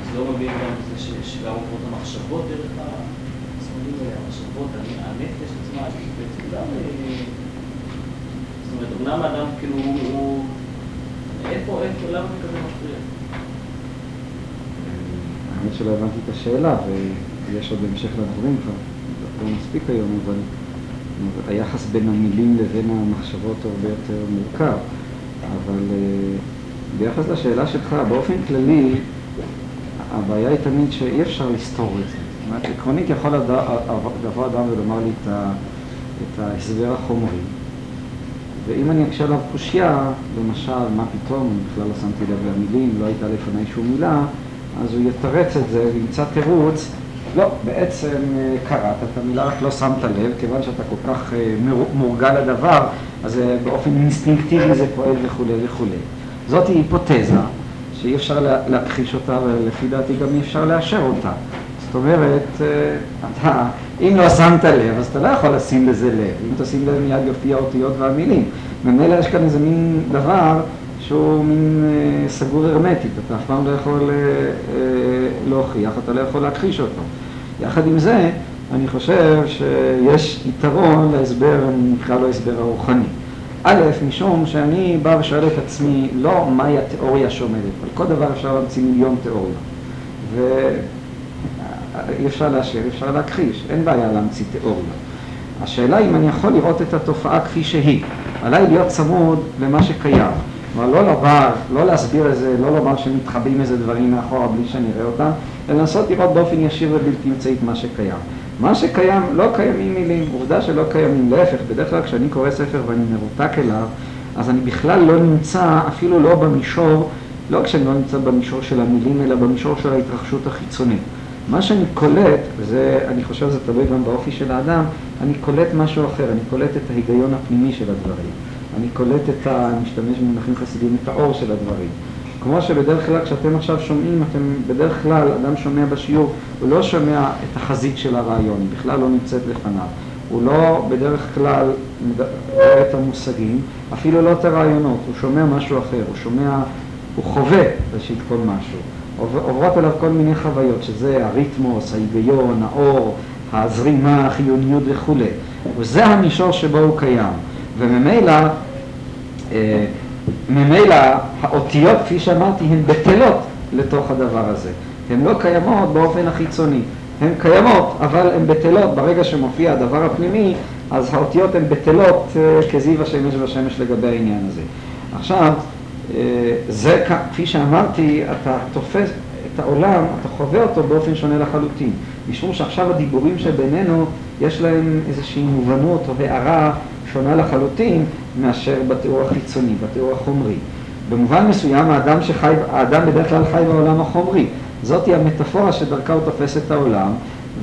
אז לא מבין גם בזה ש- שגם עוברות המחשבות דרך הסמלים האלה, המחשבות, הנ- הנפש עצמה, בעצם גם... אה, זאת אומרת, אומנם האדם כאילו. הוא- איפה, איפה, למה זה כזה מפריע? האמת שלא הבנתי את השאלה, ויש עוד המשך לדברים כבר, לא מספיק היום, אבל היחס בין המילים לבין המחשבות הרבה יותר מורכב. אבל אה, ביחס לשאלה שלך, באופן כללי, הבעיה היא תמיד שאי אפשר לסתור את זה. זאת אומרת, עקרונית יכול לבוא אדם ולומר לי את ההסבר החומרי, ואם אני אקשה עליו קושייה, למשל, מה פתאום, אני בכלל לא שמתי לב למילים, לא הייתה לפניי שום מילה, אז הוא יתרץ את זה וימצא תירוץ, לא, בעצם אה, קראת את המילה, רק לא שמת לב, כיוון שאתה כל כך אה, מור- מורגל לדבר, אז אה, באופן אינסטינקטיבי זה פועל וכולי וכולי. זאת היפותזה שאי אפשר לה- להכחיש אותה, ולפי דעתי גם אי אפשר לאשר אותה. זאת אומרת, אתה, אם לא שמת לב, אז אתה לא יכול לשים לזה לב. אם תשים לב, מיד יופיע האותיות והמילים. ממילא יש כאן איזה מין דבר שהוא מין אה, סגור הרמטית, אתה אף פעם לא יכול אה, אה, להוכיח, אתה לא יכול להכחיש אותו. יחד עם זה, אני חושב שיש יתרון להסבר, אני נקרא לו הסבר הרוחני. א', משום שאני בא ושואל את עצמי, לא מהי התיאוריה שעומדת, על כל דבר אפשר להמציא מיליון תיאוריות. ואי אפשר לאשר, אי אפשר להכחיש, אין בעיה להמציא תיאוריה. השאלה אם אני יכול לראות את התופעה כפי שהיא. עליי להיות צמוד למה שקיים. כלומר, לא לומר, לא להסביר איזה, לא לומר שמתחבאים איזה דברים מאחורה בלי שאני אראה אותם, אלא לנסות לראות באופן ישיר ובלתי אמצעי מה שקיים. מה שקיים, לא קיימים מילים, עובדה שלא קיימים, להפך, בדרך כלל כשאני קורא ספר ואני מרותק אליו, אז אני בכלל לא נמצא, אפילו לא במישור, לא כשאני לא נמצא במישור של המילים, אלא במישור של ההתרחשות החיצונית. מה שאני קולט, וזה, אני חושב שזה תלוי גם באופי של האדם, אני קולט משהו אחר, אני קולט את ההיגיון הפנימי של הדברים. אני קולט את ה... משתמש במונחים חסידיים, את האור של הדברים. כמו שבדרך כלל כשאתם עכשיו שומעים, אתם בדרך כלל, אדם שומע בשיעור, הוא לא שומע את החזית של הרעיון, היא בכלל לא נמצאת לפניו. הוא לא בדרך כלל רואה את המושגים, אפילו לא את הרעיונות, הוא שומע משהו אחר, הוא שומע, הוא חווה ראשית כל משהו. עוברות אליו כל מיני חוויות, שזה הריתמוס, ההיגיון, האור, הזרימה, החיוניות וכולי. וזה המישור שבו הוא קיים. וממילא, אה, ממילא האותיות, כפי שאמרתי, הן בטלות לתוך הדבר הזה. הן לא קיימות באופן החיצוני. הן קיימות, אבל הן בטלות. ברגע שמופיע הדבר הפנימי, אז האותיות הן בטלות אה, כזיו השמש והשמש לגבי העניין הזה. עכשיו, אה, זה, כפי שאמרתי, אתה תופס את העולם, אתה חווה אותו באופן שונה לחלוטין. משום שעכשיו הדיבורים שבינינו, יש להם איזושהי מובנות או הערה שונה לחלוטין מאשר בתיאור החיצוני, בתיאור החומרי. במובן מסוים האדם שחי, האדם בדרך כלל חי בעולם החומרי. זאתי המטאפורה שדרכה הוא תופס את העולם,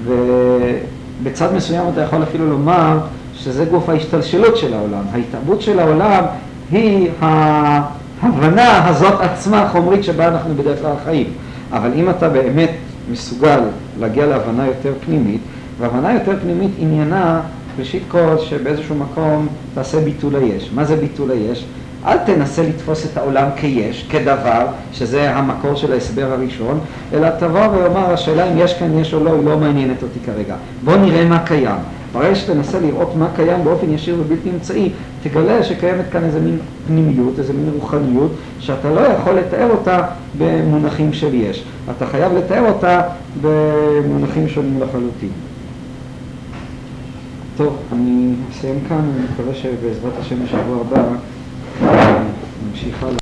ובצד מסוים אתה יכול אפילו לומר שזה גוף ההשתלשלות של העולם. ההתאבות של העולם היא ההבנה הזאת עצמה החומרית שבה אנחנו בדרך כלל חיים. אבל אם אתה באמת מסוגל להגיע להבנה יותר פנימית, והבנה יותר פנימית עניינה ראשית כל שבאיזשהו מקום תעשה ביטול היש. מה זה ביטול היש? אל תנסה לתפוס את העולם כיש, כדבר, שזה המקור של ההסבר הראשון, אלא תבוא ואומר, השאלה אם יש כאן יש או לא, היא לא מעניינת אותי כרגע. בוא נראה מה קיים. ברגע שתנסה לראות מה קיים באופן ישיר ובלתי אמצעי, תגלה שקיימת כאן איזה מין פנימיות, איזה מין רוחניות, שאתה לא יכול לתאר אותה במונחים של יש. אתה חייב לתאר אותה במונחים שונים לחלוטין. טוב, אני אסיים כאן, אני מקווה שבעזרת השם בשבוע הבא נמשיך הלאה.